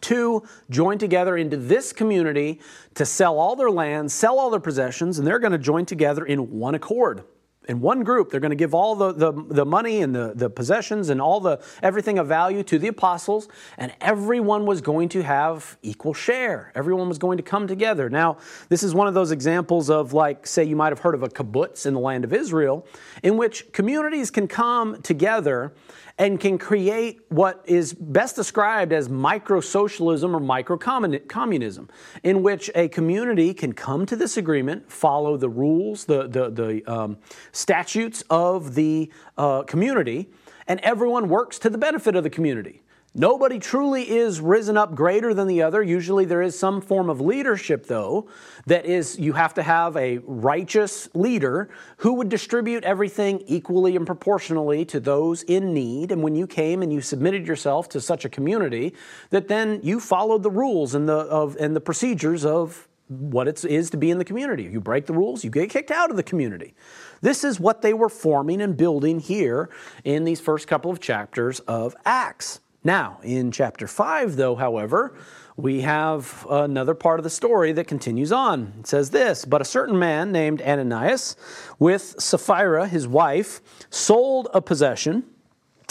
to join together into this community to sell all their land, sell all their possessions, and they're going to join together in one accord in one group they're going to give all the, the, the money and the, the possessions and all the everything of value to the apostles and everyone was going to have equal share. Everyone was going to come together. Now this is one of those examples of like say you might have heard of a kibbutz in the land of israel in which communities can come together and can create what is best described as micro socialism or micro communism, in which a community can come to this agreement, follow the rules, the, the, the um, statutes of the uh, community, and everyone works to the benefit of the community. Nobody truly is risen up greater than the other. Usually there is some form of leadership, though, that is, you have to have a righteous leader who would distribute everything equally and proportionally to those in need. And when you came and you submitted yourself to such a community, that then you followed the rules and the, of, and the procedures of what it is to be in the community. You break the rules, you get kicked out of the community. This is what they were forming and building here in these first couple of chapters of Acts. Now, in chapter 5, though, however, we have another part of the story that continues on. It says this But a certain man named Ananias, with Sapphira, his wife, sold a possession,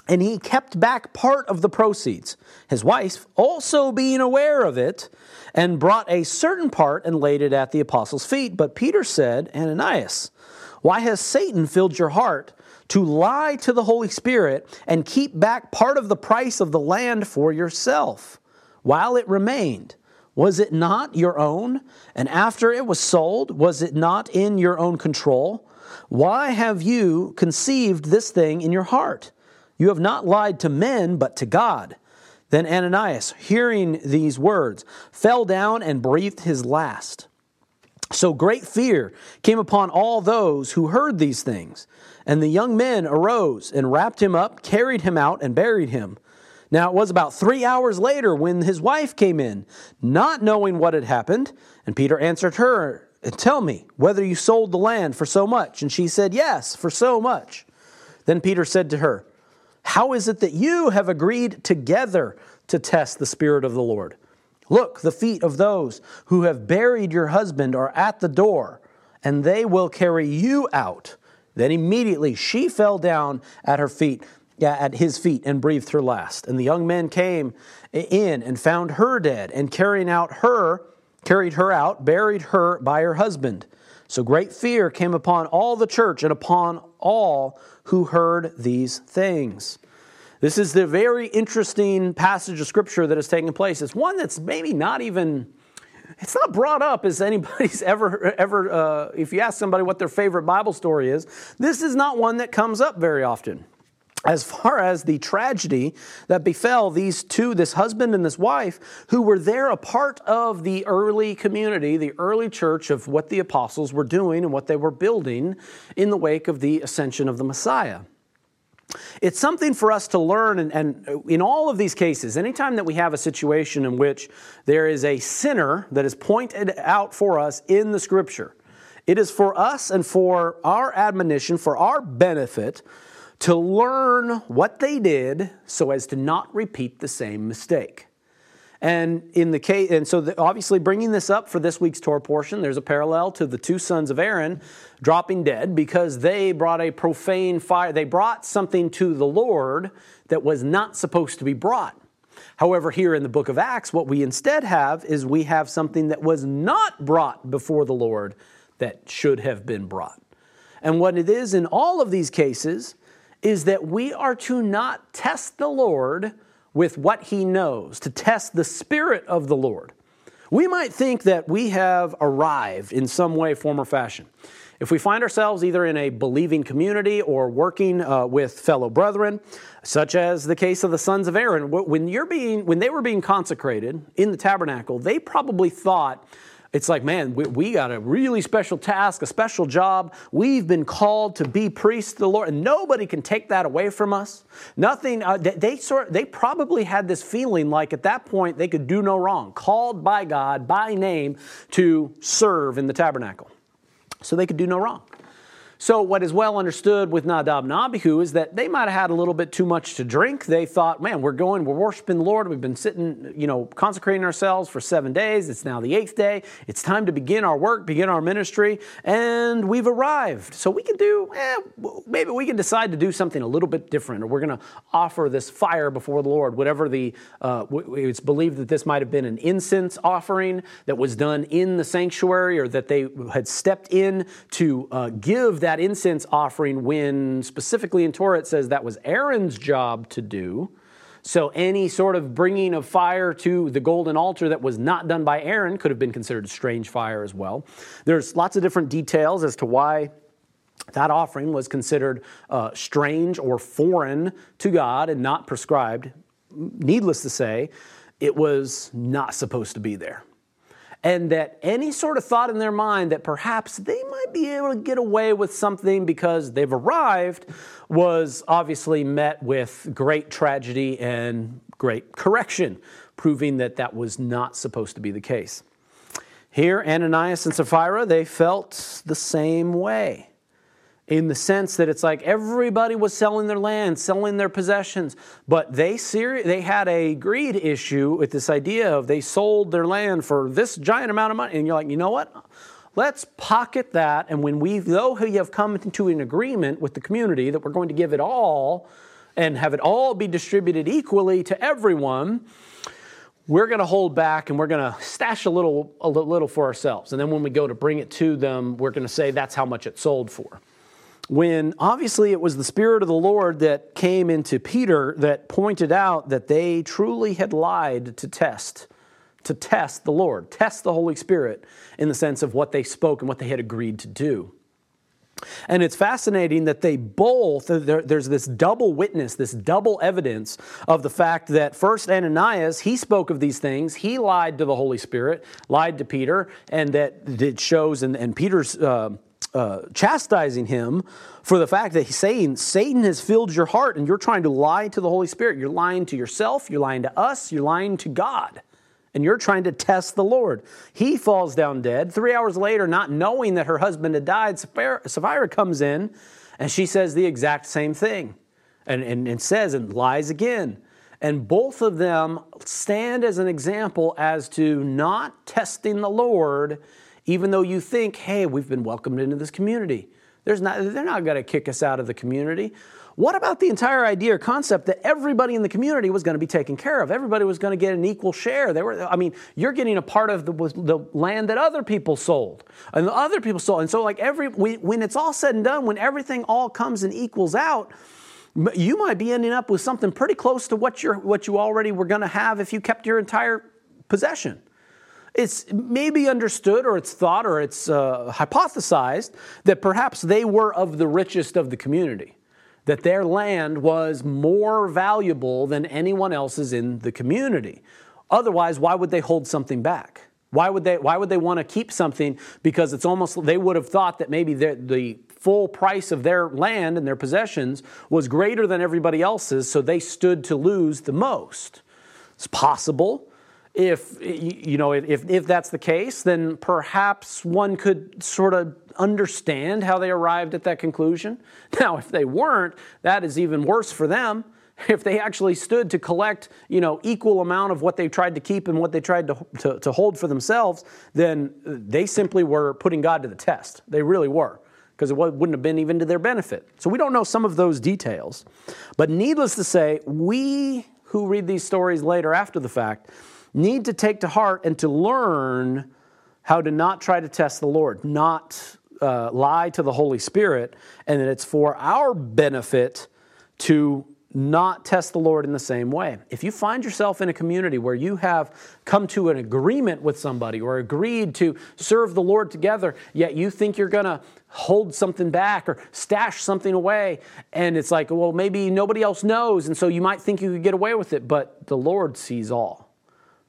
and he kept back part of the proceeds. His wife, also being aware of it, and brought a certain part and laid it at the apostles' feet. But Peter said, Ananias, why has Satan filled your heart? To lie to the Holy Spirit and keep back part of the price of the land for yourself while it remained. Was it not your own? And after it was sold, was it not in your own control? Why have you conceived this thing in your heart? You have not lied to men, but to God. Then Ananias, hearing these words, fell down and breathed his last. So great fear came upon all those who heard these things. And the young men arose and wrapped him up, carried him out, and buried him. Now it was about three hours later when his wife came in, not knowing what had happened. And Peter answered her, Tell me whether you sold the land for so much. And she said, Yes, for so much. Then Peter said to her, How is it that you have agreed together to test the Spirit of the Lord? Look, the feet of those who have buried your husband are at the door, and they will carry you out. Then immediately she fell down at her feet, at his feet, and breathed her last. And the young men came in and found her dead, and carrying out her, carried her out, buried her by her husband. So great fear came upon all the church and upon all who heard these things. This is the very interesting passage of scripture that is taking place. It's one that's maybe not even it's not brought up as anybody's ever ever uh, if you ask somebody what their favorite bible story is this is not one that comes up very often. As far as the tragedy that befell these two this husband and this wife who were there a part of the early community the early church of what the apostles were doing and what they were building in the wake of the ascension of the messiah it's something for us to learn, and, and, in all of these cases, anytime that we have a situation in which there is a sinner that is pointed out for us in the scripture, it is for us and for our admonition, for our benefit, to learn what they did so as to not repeat the same mistake. And in the case, and so the, obviously bringing this up for this week's Torah portion, there's a parallel to the two sons of Aaron dropping dead because they brought a profane fire. They brought something to the Lord that was not supposed to be brought. However, here in the book of Acts, what we instead have is we have something that was not brought before the Lord that should have been brought. And what it is in all of these cases is that we are to not test the Lord with what he knows, to test the Spirit of the Lord. We might think that we have arrived in some way, form, or fashion. If we find ourselves either in a believing community or working uh, with fellow brethren, such as the case of the sons of Aaron, when, you're being, when they were being consecrated in the tabernacle, they probably thought it's like, man, we, we, got a really special task, a special job. We've been called to be priests to the Lord, and nobody can take that away from us. Nothing. Uh, they, they sort. They probably had this feeling like at that point they could do no wrong, called by God by name to serve in the tabernacle, so they could do no wrong. So, what is well understood with Nadab and Abihu is that they might have had a little bit too much to drink. They thought, man, we're going, we're worshiping the Lord. We've been sitting, you know, consecrating ourselves for seven days. It's now the eighth day. It's time to begin our work, begin our ministry, and we've arrived. So, we can do, eh, maybe we can decide to do something a little bit different, or we're going to offer this fire before the Lord, whatever the, uh, it's believed that this might have been an incense offering that was done in the sanctuary, or that they had stepped in to uh, give that that incense offering when specifically in Torah it says that was Aaron's job to do. So any sort of bringing of fire to the golden altar that was not done by Aaron could have been considered strange fire as well. There's lots of different details as to why that offering was considered uh, strange or foreign to God and not prescribed. Needless to say, it was not supposed to be there and that any sort of thought in their mind that perhaps they might be able to get away with something because they've arrived was obviously met with great tragedy and great correction, proving that that was not supposed to be the case. Here, Ananias and Sapphira, they felt the same way. In the sense that it's like everybody was selling their land, selling their possessions, but they seri- they had a greed issue with this idea of they sold their land for this giant amount of money, and you're like, you know what? Let's pocket that, and when we, though we have come into an agreement with the community that we're going to give it all and have it all be distributed equally to everyone, we're going to hold back and we're going to stash a little, a little for ourselves. And then when we go to bring it to them, we're going to say that's how much it sold for when obviously it was the Spirit of the Lord that came into Peter that pointed out that they truly had lied to test, to test the Lord, test the Holy Spirit in the sense of what they spoke and what they had agreed to do. And it's fascinating that they both, there's this double witness, this double evidence of the fact that first Ananias, he spoke of these things, he lied to the Holy Spirit, lied to Peter, and that it shows, and, and Peter's. Uh, uh, chastising him for the fact that he's saying Satan has filled your heart and you're trying to lie to the Holy Spirit. You're lying to yourself, you're lying to us, you're lying to God, and you're trying to test the Lord. He falls down dead. Three hours later, not knowing that her husband had died, Sapphira, comes in and she says the exact same thing and, and, and says and lies again. And both of them stand as an example as to not testing the Lord even though you think, hey, we've been welcomed into this community. There's not, they're not going to kick us out of the community. What about the entire idea or concept that everybody in the community was going to be taken care of? Everybody was going to get an equal share. They were, I mean, you're getting a part of the, the land that other people sold, and the other people sold. And so, like every when it's all said and done, when everything all comes and equals out, you might be ending up with something pretty close to what you what you already were going to have if you kept your entire possession. It's maybe understood or it's thought or it's uh, hypothesized that perhaps they were of the richest of the community, that their land was more valuable than anyone else's in the community. Otherwise, why would they hold something back? Why would they, why would they want to keep something? Because it's almost, they would have thought that maybe the full price of their land and their possessions was greater than everybody else's, so they stood to lose the most. It's possible if you know if, if that's the case then perhaps one could sort of understand how they arrived at that conclusion. Now if they weren't that is even worse for them. If they actually stood to collect you know equal amount of what they tried to keep and what they tried to, to, to hold for themselves then they simply were putting god to the test. They really were because it wouldn't have been even to their benefit. So we don't know some of those details. But needless to say we who read these stories later after the fact need to take to heart and to learn how to not try to test the Lord, not uh, lie to the Holy Spirit, and that it's for our benefit to not test the Lord in the same way. If you find yourself in a community where you have come to an agreement with somebody or agreed to serve the Lord together, yet you think you're going to hold something back or stash something away, and it's like, well, maybe nobody else knows, and so you might think you could get away with it, but the Lord sees all.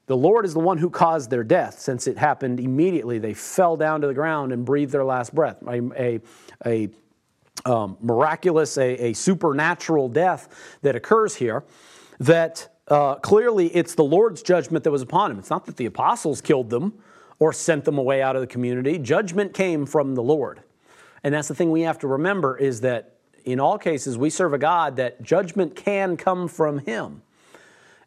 The Lord is the one who caused their death, since it happened immediately. They fell down to the ground and breathed their last breath. A, a, a um, miraculous, a, a, supernatural death that occurs here. That uh, clearly it's the Lord's judgment that was upon him. It's not that the apostles killed them or sent them away out of the community. Judgment came from the Lord. And that's the thing we have to remember is that in all cases we serve a God that judgment can come from him.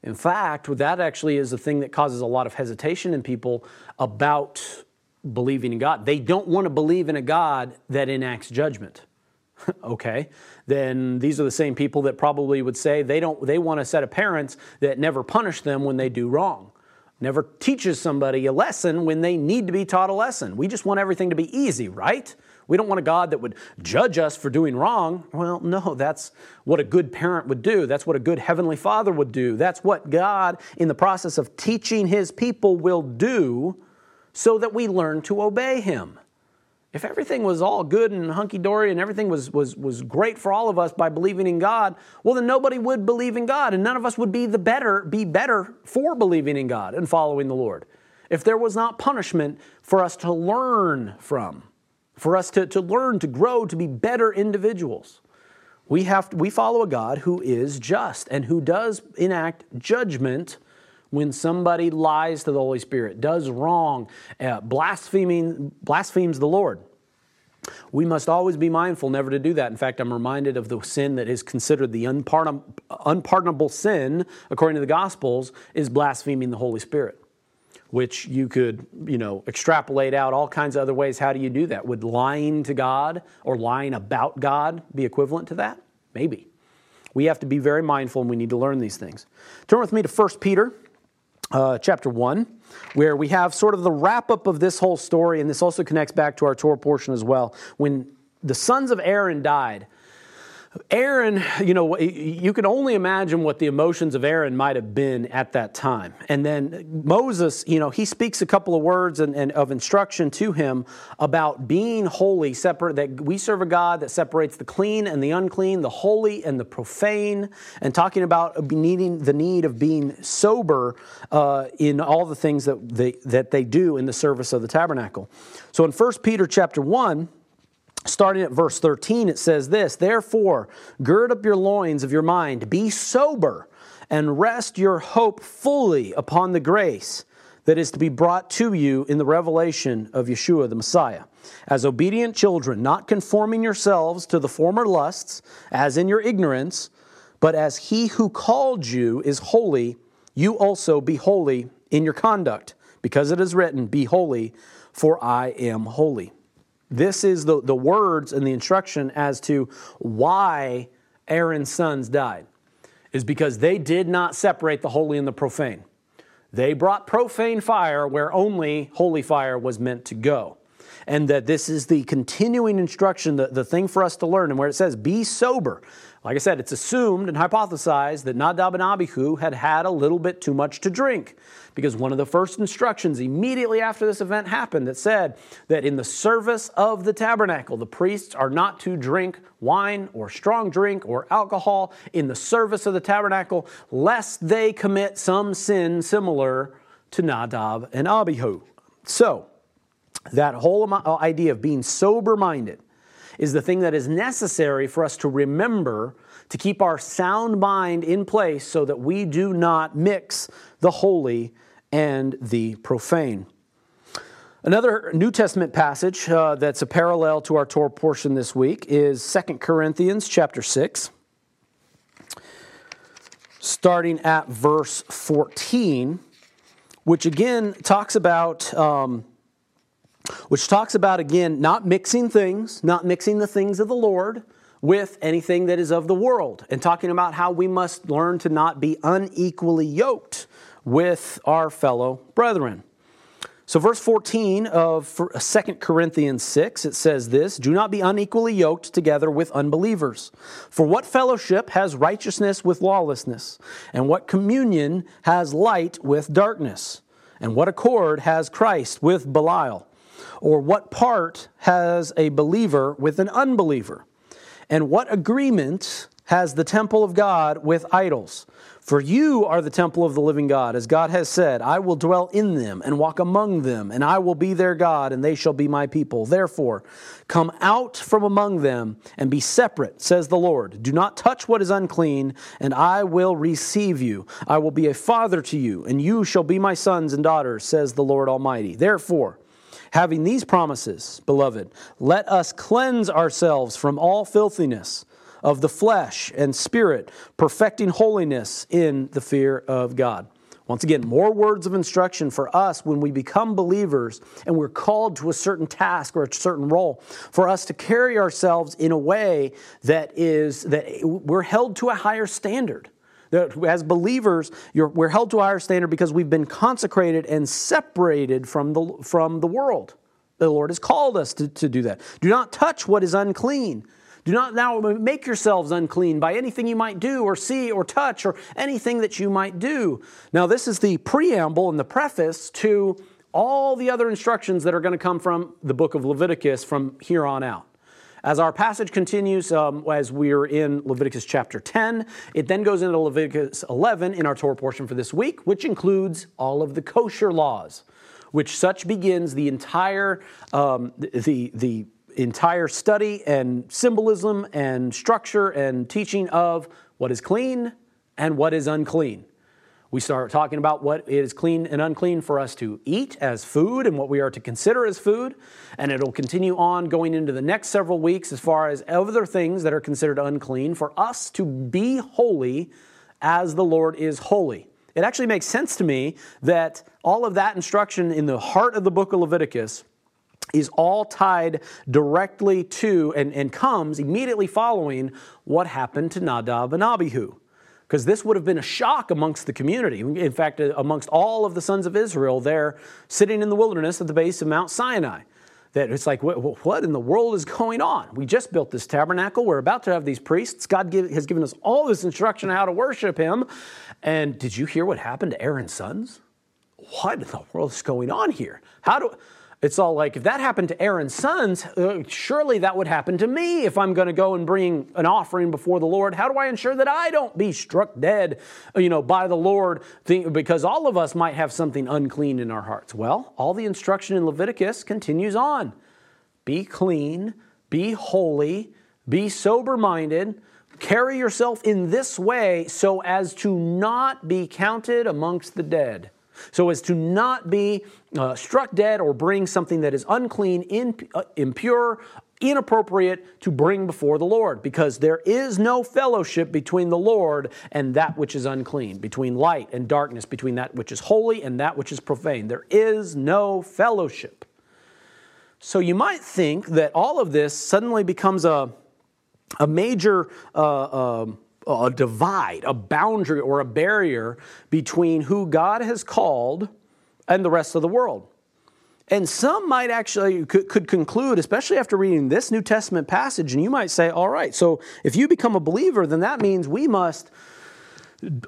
In fact, that actually is the thing that causes a lot of hesitation in people about believing in God. They don't want to believe in a God that enacts judgment. okay, then these are the same people that probably would say they don't they want a set of parents that never punish them when they do wrong. Never teaches somebody a lesson when they need to be taught a lesson. We just want everything to be easy, right? We don't want a God that would judge us for doing wrong. Well, no, that's what a good parent would do. That's what a good heavenly father would do. That's what God, in the process of teaching his people, will do so that we learn to obey him. If everything was all good and hunky dory and everything was, was, was great for all of us by believing in God, well, then nobody would believe in God and none of us would be the better, be better for believing in God and following the Lord. If there was not punishment for us to learn from for us to, to learn, to grow, to be better individuals. We, have to, we follow a God who is just and who does enact judgment when somebody lies to the Holy Spirit, does wrong, uh, blaspheming, blasphemes the Lord. We must always be mindful never to do that. In fact, I'm reminded of the sin that is considered the unpardon- unpardonable sin, according to the Gospels, is blaspheming the Holy Spirit, which you could, you know, extrapolate out all kinds of other ways. How do you do that? Would lying to God or lying about God be equivalent to that? Maybe. We have to be very mindful and we need to learn these things. Turn with me to 1 Peter uh, chapter 1, where we have sort of the wrap up of this whole story, and this also connects back to our Torah portion as well. When the sons of Aaron died, Aaron, you know, you can only imagine what the emotions of Aaron might have been at that time. And then Moses, you know, he speaks a couple of words and, and, of instruction to him about being holy, separate, that we serve a God that separates the clean and the unclean, the holy and the profane, and talking about needing the need of being sober uh, in all the things that they, that they do in the service of the tabernacle. So in 1 Peter chapter 1, Starting at verse 13, it says this Therefore, gird up your loins of your mind, be sober, and rest your hope fully upon the grace that is to be brought to you in the revelation of Yeshua the Messiah. As obedient children, not conforming yourselves to the former lusts, as in your ignorance, but as he who called you is holy, you also be holy in your conduct, because it is written, Be holy, for I am holy. This is the, the words and the instruction as to why Aaron's sons died, is because they did not separate the holy and the profane. They brought profane fire where only holy fire was meant to go. And that this is the continuing instruction, the, the thing for us to learn, and where it says, be sober. Like I said, it's assumed and hypothesized that Nadab and Abihu had had a little bit too much to drink because one of the first instructions immediately after this event happened that said that in the service of the tabernacle, the priests are not to drink wine or strong drink or alcohol in the service of the tabernacle, lest they commit some sin similar to Nadab and Abihu. So, that whole uh, idea of being sober minded is the thing that is necessary for us to remember to keep our sound mind in place so that we do not mix the holy and the profane. Another New Testament passage uh, that's a parallel to our Torah portion this week is 2 Corinthians chapter 6, starting at verse 14, which again talks about. Um, which talks about again not mixing things, not mixing the things of the Lord with anything that is of the world, and talking about how we must learn to not be unequally yoked with our fellow brethren. So, verse 14 of 2 uh, Corinthians 6, it says this Do not be unequally yoked together with unbelievers. For what fellowship has righteousness with lawlessness? And what communion has light with darkness? And what accord has Christ with Belial? Or what part has a believer with an unbeliever? And what agreement has the temple of God with idols? For you are the temple of the living God, as God has said, I will dwell in them and walk among them, and I will be their God, and they shall be my people. Therefore, come out from among them and be separate, says the Lord. Do not touch what is unclean, and I will receive you. I will be a father to you, and you shall be my sons and daughters, says the Lord Almighty. Therefore, having these promises, beloved, let us cleanse ourselves from all filthiness of the flesh and spirit, perfecting holiness in the fear of God. Once again, more words of instruction for us when we become believers and we're called to a certain task or a certain role, for us to carry ourselves in a way that is that we're held to a higher standard. That as believers, we're held to a higher standard because we've been consecrated and separated from the, from the world. The Lord has called us to, to do that. Do not touch what is unclean. Do not now make yourselves unclean by anything you might do or see or touch or anything that you might do. Now, this is the preamble and the preface to all the other instructions that are going to come from the book of Leviticus from here on out. As our passage continues, um, as we're in Leviticus chapter 10, it then goes into Leviticus 11 in our Torah portion for this week, which includes all of the kosher laws, which such begins the entire um, the the entire study and symbolism and structure and teaching of what is clean and what is unclean. We start talking about what is clean and unclean for us to eat as food and what we are to consider as food. And it'll continue on going into the next several weeks as far as other things that are considered unclean for us to be holy as the Lord is holy. It actually makes sense to me that all of that instruction in the heart of the book of Leviticus is all tied directly to and, and comes immediately following what happened to Nadab and Abihu because this would have been a shock amongst the community. In fact, uh, amongst all of the sons of Israel there sitting in the wilderness at the base of Mount Sinai. That it's like, what in the world is going on? We just built this tabernacle. We're about to have these priests. God give, has given us all this instruction on how to worship Him. And did you hear what happened to Aaron's sons? What in the world is going on here? How do it's all like, if that happened to Aaron's sons, uh, surely that would happen to me if I'm going to go and bring an offering before the Lord. How do I ensure that I don't be struck dead, uh, you know, by the Lord? Because all of us might have something unclean in our hearts. Well, all the instruction in Leviticus continues on be clean, be holy, be sober minded. Carry yourself in this way so as to not be counted amongst the dead so as to not be uh, struck dead or bring something that is unclean, in, uh, impure, inappropriate to bring before the Lord, because there is no fellowship between the Lord and that which is unclean, between light and darkness, between that which is holy and that which is profane. There is no fellowship. So you might think that all of this suddenly becomes a, a major. Uh, um, a divide, a boundary, or a barrier between who God has called and the rest of the world. And some might actually could, could, conclude, especially after reading this New Testament passage, and you might say, all right, so if you become a believer, then that means we must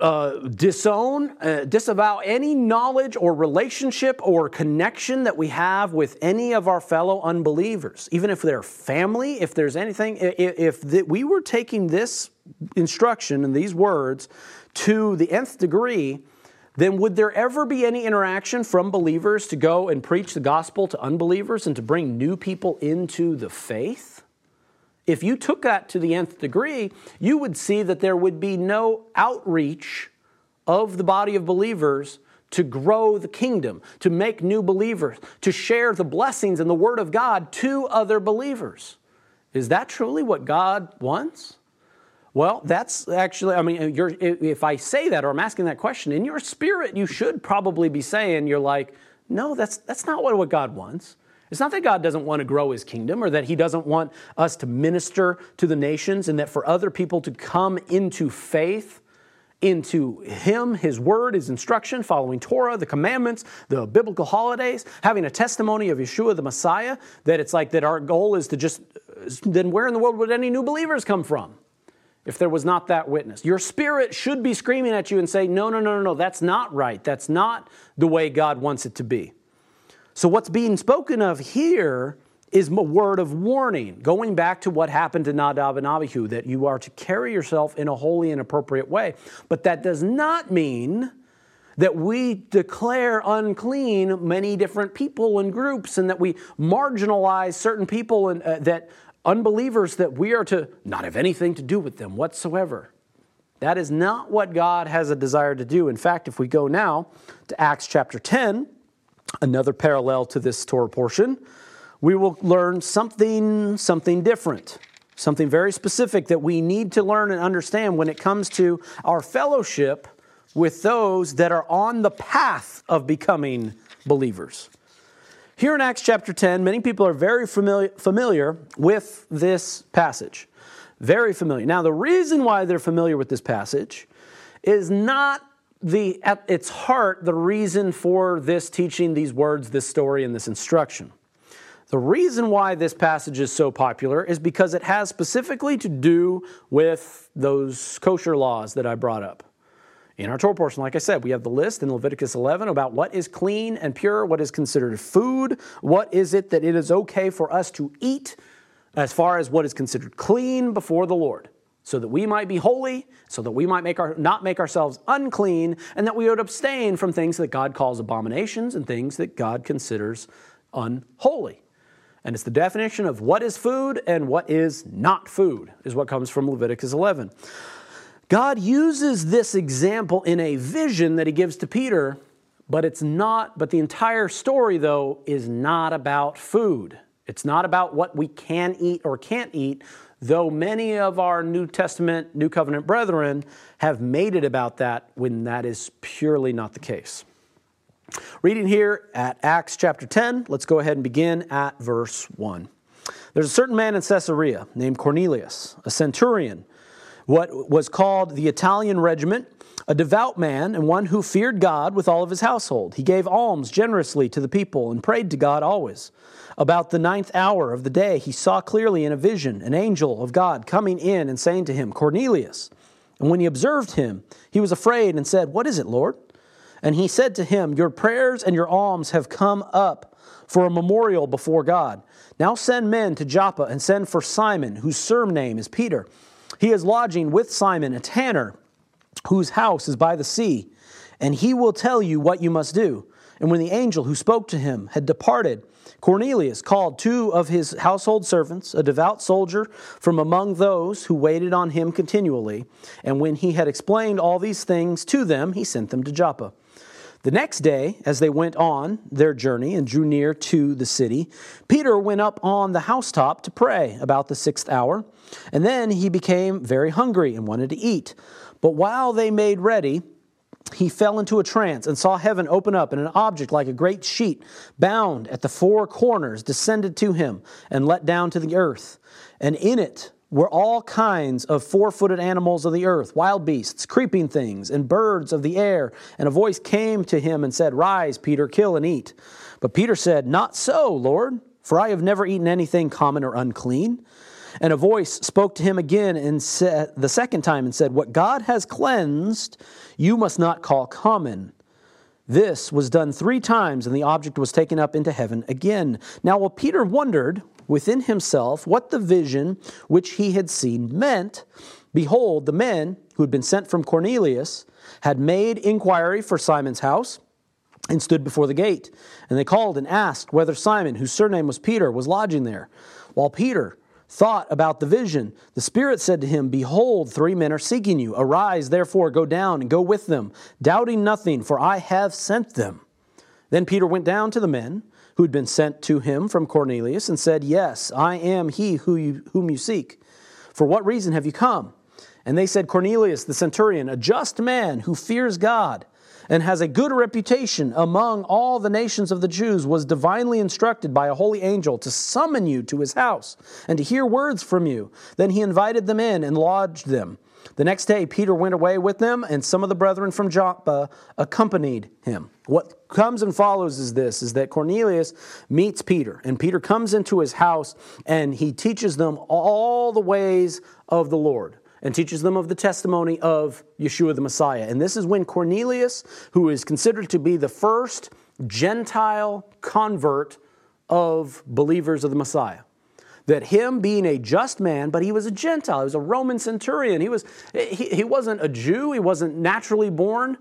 uh, disown, uh, disavow any knowledge or relationship or connection that we have with any of our fellow unbelievers, even if they're family, if there's anything, if, if we were taking this instruction and these words to the nth degree, then would there ever be any interaction from believers to go and preach the gospel to unbelievers and to bring new people into the faith? If you took that to the nth degree, you would see that there would be no outreach of the body of believers to grow the kingdom, to make new believers, to share the blessings and the word of God to other believers. Is that truly what God wants? Well, that's actually, I mean, if I say that or I'm asking that question, in your spirit, you should probably be saying, you're like, no, that's, that's not what, what God wants. It's not that God doesn't want to grow his kingdom or that he doesn't want us to minister to the nations and that for other people to come into faith into him, his word, his instruction, following Torah, the commandments, the biblical holidays, having a testimony of Yeshua the Messiah, that it's like that our goal is to just, then where in the world would any new believers come from? If there was not that witness, your spirit should be screaming at you and say, No, no, no, no, no, that's not right. That's not the way God wants it to be. So, what's being spoken of here is a word of warning, going back to what happened to Nadab and Abihu, that you are to carry yourself in a holy and appropriate way. But that does not mean that we declare unclean many different people and groups and that we marginalize certain people and uh, that unbelievers that we are to not have anything to do with them whatsoever. That is not what God has a desire to do. In fact, if we go now to Acts chapter 10, another parallel to this Torah portion, we will learn something, something different, something very specific that we need to learn and understand when it comes to our fellowship with those that are on the path of becoming believers. Here in Acts chapter 10, many people are very familiar, familiar with this passage. Very familiar. Now, the reason why they're familiar with this passage is not the, at its heart, the reason for this teaching, these words, this story, and this instruction. The reason why this passage is so popular is because it has specifically to do with those kosher laws that I brought up. In our Torah portion, like I said, we have the list in Leviticus 11 about what is clean and pure, what is considered food, what is it that it is okay for us to eat as far as what is considered clean before the Lord so that we might be holy, so that we might make our, not make ourselves unclean, and that we would abstain from things that God calls abominations and things that God considers unholy. And it's the definition of what is food and what is not food, is what comes from Leviticus 11. God uses this example in a vision that he gives to Peter, but it's not, but the entire story, though, is not about food. It's not about what we can eat or can't eat, though many of our New Testament, New Covenant brethren have made it about that when that is purely not the case. Reading here at Acts chapter 10, let's go ahead and begin at verse 1. There's a certain man in Caesarea named Cornelius, a centurion what was called the Italian regiment, a devout man and one who feared God with all of his household. He gave alms generously to the people and prayed to God always. About the ninth hour of the day, he saw clearly in a vision an angel of God coming in and saying to him, Cornelius. And when he observed him, he was afraid and said, What is it, Lord? And he said to him, Your prayers and your alms have come up for a memorial before God. Now send men to Joppa and send for Simon, whose surname is Peter. He is lodging with Simon, a tanner, whose house is by the sea, and he will tell you what you must do. And when the angel who spoke to him had departed, Cornelius called two of his household servants, a devout soldier from among those who waited on him continually. And when he had explained all these things to them, he sent them to Joppa. The next day, as they went on their journey and drew near to the city, Peter went up on the housetop to pray about the sixth hour. And then he became very hungry and wanted to eat. But while they made ready, he fell into a trance and saw heaven open up, and an object like a great sheet, bound at the four corners, descended to him and let down to the earth. And in it were all kinds of four footed animals of the earth, wild beasts, creeping things, and birds of the air. And a voice came to him and said, Rise, Peter, kill and eat. But Peter said, Not so, Lord, for I have never eaten anything common or unclean. And a voice spoke to him again and said, the second time and said, What God has cleansed, you must not call common. This was done three times, and the object was taken up into heaven again. Now, while Peter wondered within himself what the vision which he had seen meant, behold, the men who had been sent from Cornelius had made inquiry for Simon's house and stood before the gate. And they called and asked whether Simon, whose surname was Peter, was lodging there. While Peter thought about the vision, the Spirit said to him, Behold, three men are seeking you. Arise, therefore, go down and go with them, doubting nothing, for I have sent them. Then Peter went down to the men who had been sent to him from Cornelius and said, Yes, I am he who you, whom you seek. For what reason have you come? And they said, Cornelius the centurion, a just man who fears God and has a good reputation among all the nations of the Jews, was divinely instructed by a holy angel to summon you to his house and to hear words from you. Then he invited them in and lodged them. The next day, Peter went away with them, and some of the brethren from Joppa accompanied him. What comes and follows is this is that Cornelius meets Peter, and Peter comes into his house and he teaches them all the ways of the Lord and teaches them of the testimony of Yeshua the Messiah. And this is when Cornelius, who is considered to be the first Gentile convert of believers of the Messiah, that him being a just man, but he was a Gentile, he was a Roman centurion. He, was, he, he wasn't a Jew, he wasn't naturally born,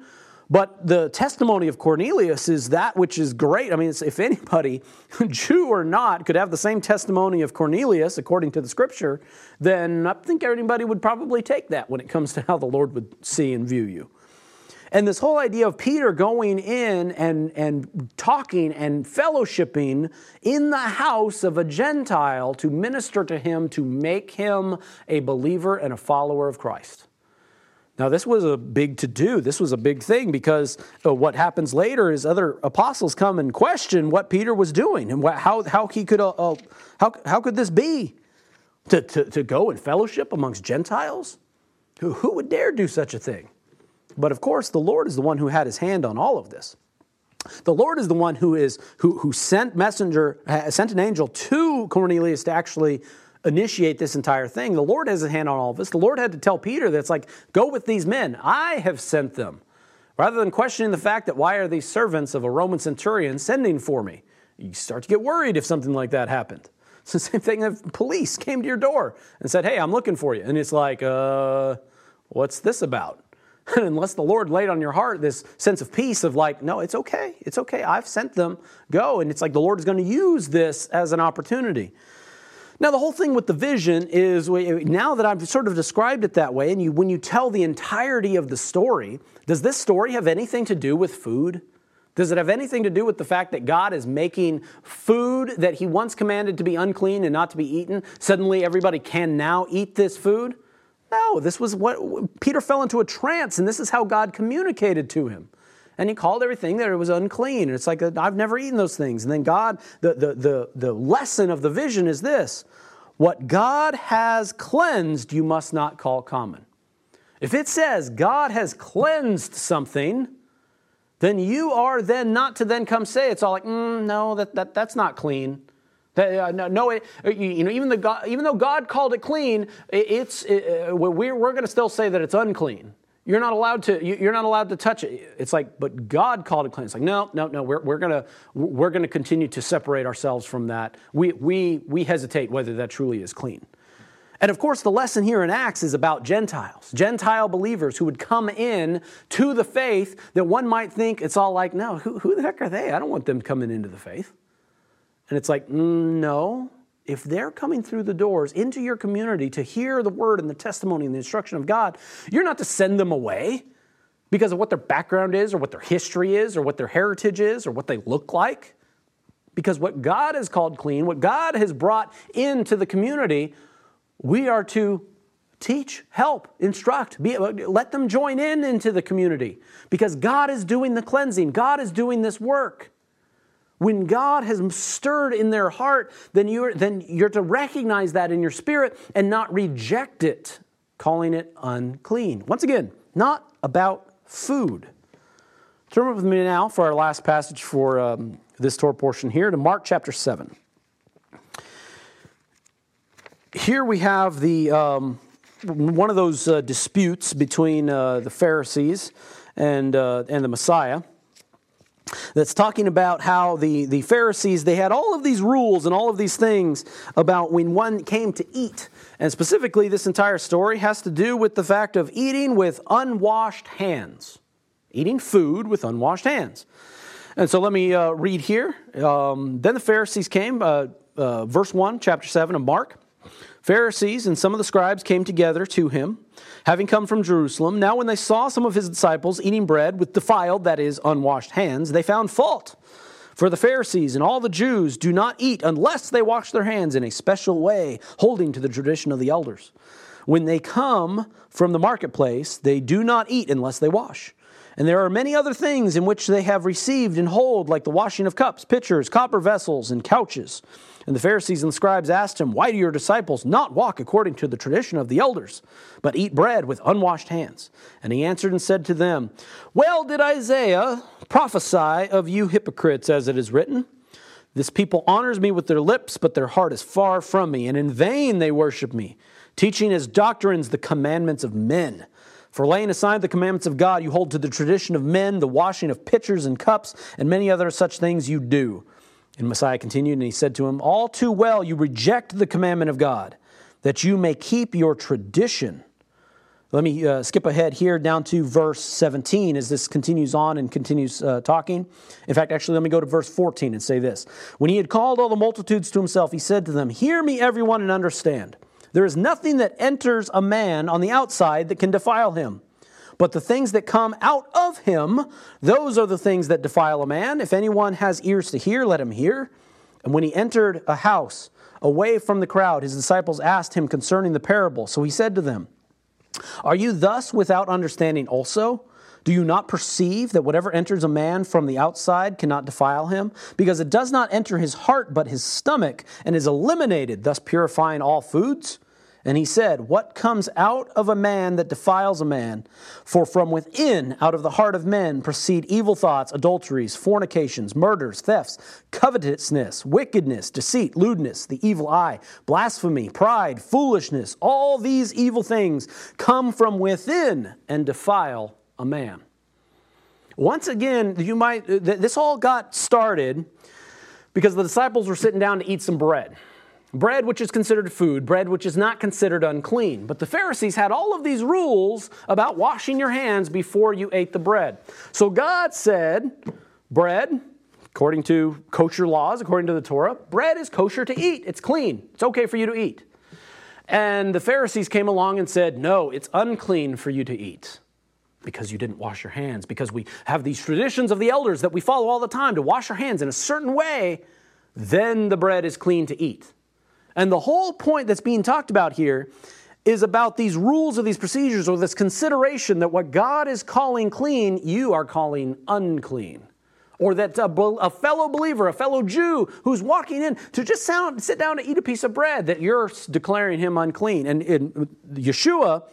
but the testimony of Cornelius is that which is great. I mean, if anybody, Jew or not, could have the same testimony of Cornelius according to the scripture, then I think anybody would probably take that when it comes to how the Lord would see and view you. And this whole idea of Peter going in and, and talking and fellowshipping in the house of a Gentile to minister to him, to make him a believer and a follower of Christ. Now, this was a big to do. This was a big thing because uh, what happens later is other apostles come and question what Peter was doing and what, how, how he could, uh, uh, how, how could this be? To, to, to go and fellowship amongst Gentiles? Who, who would dare do such a thing? But of course, the Lord is the one who had his hand on all of this. The Lord is the one who is who, who sent messenger, sent an angel to Cornelius to actually initiate this entire thing. The Lord has a hand on all of this. The Lord had to tell Peter that's like, go with these men. I have sent them. Rather than questioning the fact that why are these servants of a Roman centurion sending for me? You start to get worried if something like that happened. It's the same thing if police came to your door and said, hey, I'm looking for you. And it's like, uh, what's this about? Unless the Lord laid on your heart this sense of peace of like, no, it's okay. It's okay. I've sent them. Go. And it's like the Lord is going to use this as an opportunity. Now, the whole thing with the vision is now that I've sort of described it that way, and you, when you tell the entirety of the story, does this story have anything to do with food? Does it have anything to do with the fact that God is making food that He once commanded to be unclean and not to be eaten? Suddenly, everybody can now eat this food? No, this was what Peter fell into a trance, and this is how God communicated to him. And he called everything that it was unclean. And it's like, I've never eaten those things. And then God, the, the, the, the lesson of the vision is this what God has cleansed, you must not call common. If it says God has cleansed something, then you are then not to then come say it's all like, mm, no, that, that, that's not clean. That, uh, no, no it, uh, you know, even, the God, even though God called it clean, it, it's, it, uh, we're, we're going to still say that it's unclean. You're not allowed to. You're not allowed to touch it. It's like, but God called it clean. It's like, no, no, no. We're, we're gonna we're gonna continue to separate ourselves from that. We we we hesitate whether that truly is clean. And of course, the lesson here in Acts is about Gentiles, Gentile believers who would come in to the faith that one might think it's all like, no, who, who the heck are they? I don't want them coming into the faith. And it's like, mm, no, if they're coming through the doors into your community to hear the word and the testimony and the instruction of God, you're not to send them away because of what their background is or what their history is or what their heritage is or what they look like. Because what God has called clean, what God has brought into the community, we are to teach, help, instruct, be, let them join in into the community because God is doing the cleansing, God is doing this work. When God has stirred in their heart, then you're, then you're to recognize that in your spirit and not reject it, calling it unclean. Once again, not about food. Turn with me now for our last passage for um, this Torah portion here to Mark chapter 7. Here we have the, um, one of those uh, disputes between uh, the Pharisees and, uh, and the Messiah that's talking about how the, the Pharisees, they had all of these rules and all of these things about when one came to eat. And specifically, this entire story has to do with the fact of eating with unwashed hands, eating food with unwashed hands. And so let me uh, read here. Um, then the Pharisees came, uh, uh, verse 1, chapter 7 of Mark. Pharisees and some of the scribes came together to him, having come from Jerusalem. Now, when they saw some of his disciples eating bread with defiled, that is, unwashed hands, they found fault. For the Pharisees and all the Jews do not eat unless they wash their hands in a special way, holding to the tradition of the elders. When they come from the marketplace, they do not eat unless they wash. And there are many other things in which they have received and hold, like the washing of cups, pitchers, copper vessels, and couches. And the Pharisees and the scribes asked him, Why do your disciples not walk according to the tradition of the elders, but eat bread with unwashed hands? And he answered and said to them, Well did Isaiah prophesy of you hypocrites, as it is written. This people honors me with their lips, but their heart is far from me, and in vain they worship me, teaching as doctrines the commandments of men. For laying aside the commandments of God, you hold to the tradition of men, the washing of pitchers and cups, and many other such things you do. And Messiah continued, and he said to him, All too well you reject the commandment of God, that you may keep your tradition. Let me uh, skip ahead here down to verse 17 as this continues on and continues uh, talking. In fact, actually, let me go to verse 14 and say this. When he had called all the multitudes to himself, he said to them, Hear me, everyone, and understand. There is nothing that enters a man on the outside that can defile him but the things that come out of him, those are the things that defile a man. If anyone has ears to hear, let him hear. And when he entered a house, away from the crowd, his disciples asked him concerning the parable. So he said to them, Are you thus without understanding also? Do you not perceive that whatever enters a man from the outside cannot defile him? Because it does not enter his heart, but his stomach, and is eliminated, thus purifying all foods? And he said, What comes out of a man that defiles a man? For from within, out of the heart of men, proceed evil thoughts, adulteries, fornications, murders, thefts, covetousness, wickedness, deceit, lewdness, the evil eye, blasphemy, pride, foolishness. All these evil things come from within and defile a man. Once again, you might, this all got started because the disciples were sitting down to eat some bread bread which is considered food, bread which is not considered unclean. But the Pharisees had all of these rules about washing your hands before you ate the bread. So God said, bread, according to kosher laws, according to the Torah, bread is kosher to eat. It's clean. It's okay for you to eat. And the Pharisees came along and said, No, it's unclean for you to eat because you didn't wash your hands, because we have these traditions of the elders that we follow all the time to wash our hands in a certain way, then the bread is clean to eat. And the whole point that's being talked about here is about these rules or these procedures or this consideration that what God is calling clean, you are calling unclean. Or that a, a, fellow believer, a fellow Jew who's walking in to just sound, sit down to eat a piece of bread, that you're declaring him unclean. And in Yeshua,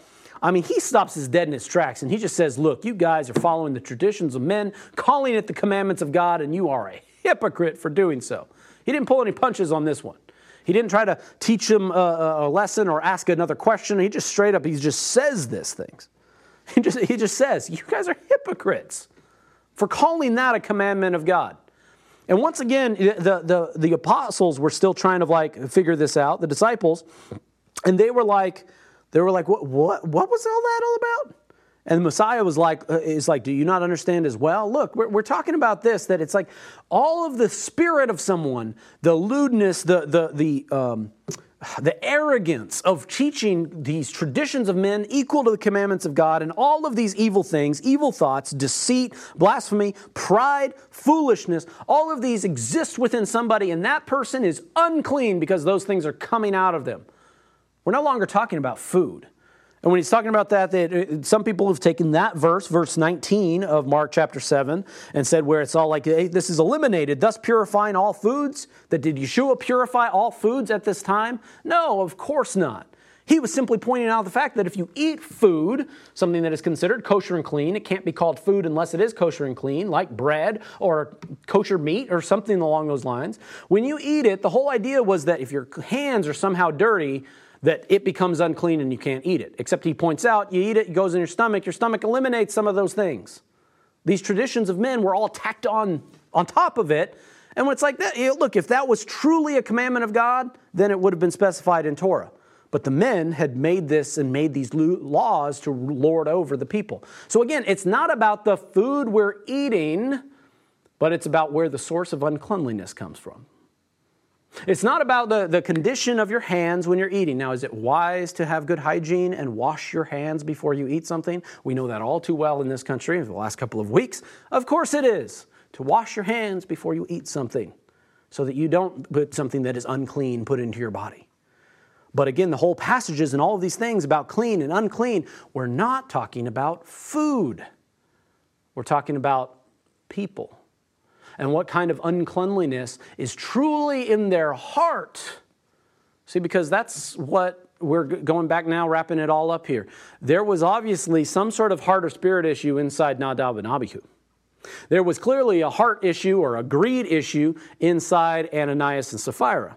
I mean, he stops his dead in his tracks and he just says, Look, you guys are following the traditions of men, calling it the commandments of God, and you are a hypocrite for doing so. He didn't pull any punches on this one. He didn't try to teach him a, a lesson or ask another question. He just straight up, he just says these things. He just, he just says, You guys are hypocrites for calling that a commandment of God. And once again, the, the, the apostles were still trying to like figure this out, the disciples, and they were like, they were like, what, what, what was all that all about? And the Messiah was like, uh, is like, do you not understand as well? Look, we're, we're talking about this, that it's like all of the spirit of someone, the lewdness, the, the, the, um, the arrogance of teaching these traditions of men equal to the commandments of God, and all of these evil things, evil thoughts, deceit, blasphemy, pride, foolishness, all of these exist within somebody, and that person is unclean because those things are coming out of them. We're no longer talking about food. And when he's talking about that, that uh, some people have taken that verse, verse 19 of Mark chapter 7, and said where it's all like, hey, this is eliminated, thus purifying all foods. That did Yeshua purify all foods at this time? No, of course not. He was simply pointing out the fact that if you eat food, something that is considered kosher and clean, it can't be called food unless it is kosher and clean, like bread or kosher meat or something along those lines. When you eat it, the whole idea was that if your hands are somehow dirty, that it becomes unclean and you can't eat it. Except he points out, you eat it, it goes in your stomach, your stomach eliminates some of those things. These traditions of men were all tacked on on top of it. And when it's like that, look, if that was truly a commandment of God, then it would have been specified in Torah. But the men had made this and made these laws to lord over the people. So again, it's not about the food we're eating, but it's about where the source of uncleanliness comes from. It's not about the, the condition of your hands when you're eating. Now, is it wise to have good hygiene and wash your hands before you eat something? We know that all too well in this country in the last couple of weeks. Of course, it is to wash your hands before you eat something so that you don't put something that is unclean put into your body. But again, the whole passages and all of these things about clean and unclean, we're not talking about food. We're talking about people and what kind of uncleanliness is truly in their heart. See, because that's what we're going back now, wrapping it all up here. There was obviously some sort of heart or spirit issue inside Nadab and Abihu. There was clearly a heart issue or a greed issue inside Ananias and Sapphira.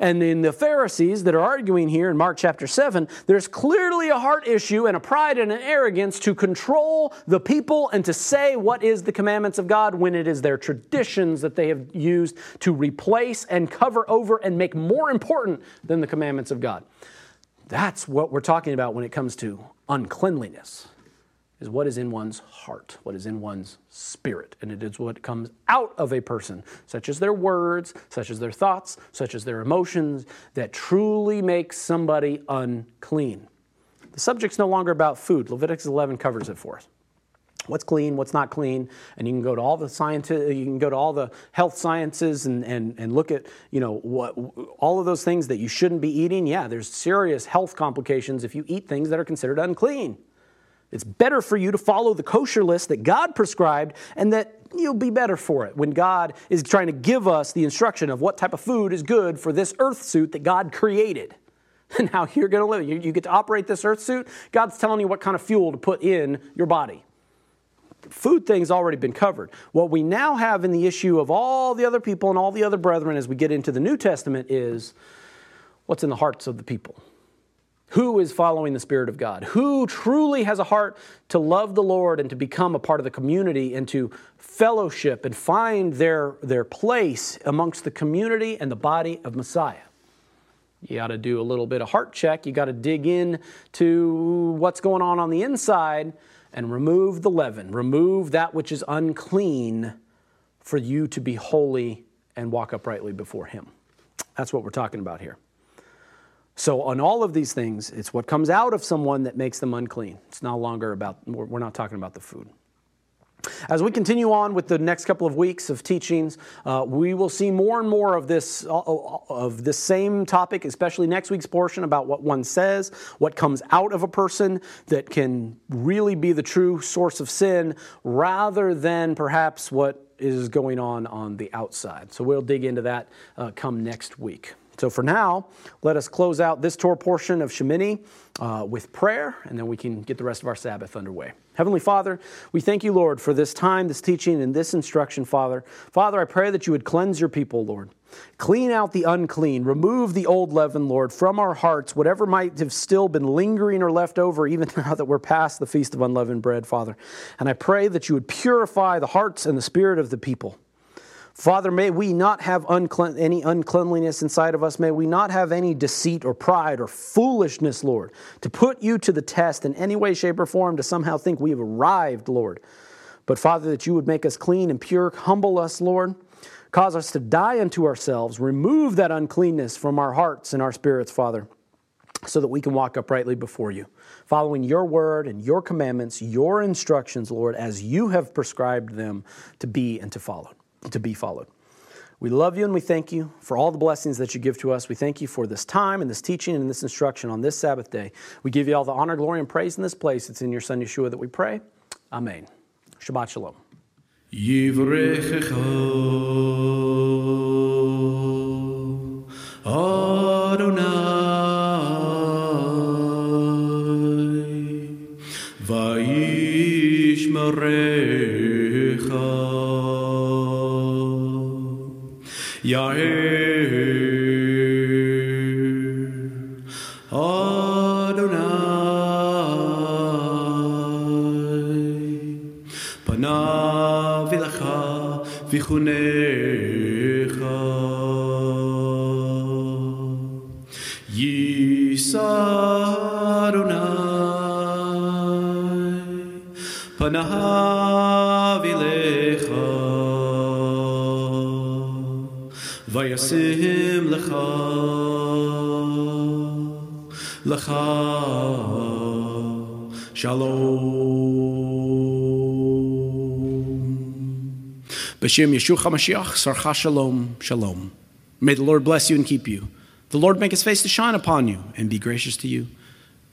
And in the Pharisees that are arguing here in Mark chapter 7, there's clearly a heart issue and a pride and an arrogance to control the people and to say what is the commandments of God when it is their traditions that they have used to replace and cover over and make more important than the commandments of God. That's what we're talking about when it comes to uncleanliness is what is in one's heart, what is in one's spirit. And it is what comes out of a person, such as their words, such as their thoughts, such as their emotions, that truly makes somebody unclean. The subject's no longer about food. Leviticus 11 covers it for us. What's clean, what's not clean, and you can go to all the science, you can go to all the health sciences and, and, and look at, you know, what all of those things that you shouldn't be eating. Yeah, there's serious health complications if you eat things that are considered unclean. It's better for you to follow the kosher list that God prescribed and that you'll be better for it when God is trying to give us the instruction of what type of food is good for this earth suit that God created and how you're going to live. You, you get to operate this earth suit. God's telling you what kind of fuel to put in your body. Food thing's already been covered. What we now have in the issue of all the other people and all the other brethren as we get into the New Testament is what's in the hearts of the people. Who is following the Spirit of God? Who truly has a heart to love the Lord and to become a part of the community and to fellowship and find their, their place amongst the community and the body of Messiah? You got to do a little bit of heart check. You got to dig in to what's going on on the inside and remove the leaven, remove that which is unclean for you to be holy and walk uprightly before Him. That's what we're talking about here. So, on all of these things, it's what comes out of someone that makes them unclean. It's no longer about, we're not talking about the food. As we continue on with the next couple of weeks of teachings, uh, we will see more and more of this uh, of this same topic, especially next week's portion about what one says, what comes out of a person that can really be the true source of sin, rather than perhaps what is going on on the outside. So we'll dig into that uh, come next week. So for now, let us close out this Torah portion of Shemini uh, with prayer, and then we can get the rest of our Sabbath underway. Heavenly Father, we thank you, Lord, for this time, this teaching, and this instruction, Father. Father, I pray that you would cleanse your people, Lord. Clean out the unclean, remove the old leaven, Lord, from our hearts, whatever might have still been lingering or left over, even now that we're past the feast of unleavened bread, Father. And I pray that you would purify the hearts and the spirit of the people. Father, may we not have unclean, any uncleanliness inside of us. May we not have any deceit or pride or foolishness, Lord, to put you to the test in any way, shape, or form to somehow think we have arrived, Lord. But Father, that you would make us clean and pure, humble us, Lord, cause us to die unto ourselves, remove that uncleanness from our hearts and our spirits, Father, so that we can walk uprightly before you, following your word and your commandments, your instructions, Lord, as you have prescribed them to be and to follow to be followed. We love you and we thank you for all the blessings that you give to us. We thank you for this time and this teaching and this instruction on this Sabbath day. We give you all the honor, glory, and praise in this place. It's in your Son Yeshua that we pray. Amen. Shabbat Shalom. Adonai, ויחונך. יישא אדוני פניו אליך. וישים לך לך. שלום. B'Shem Yeshua HaMashiach Sar HaShalom Shalom May the Lord bless you and keep you. The Lord make his face to shine upon you and be gracious to you.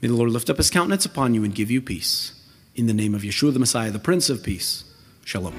May the Lord lift up his countenance upon you and give you peace. In the name of Yeshua the Messiah, the Prince of Peace. Shalom.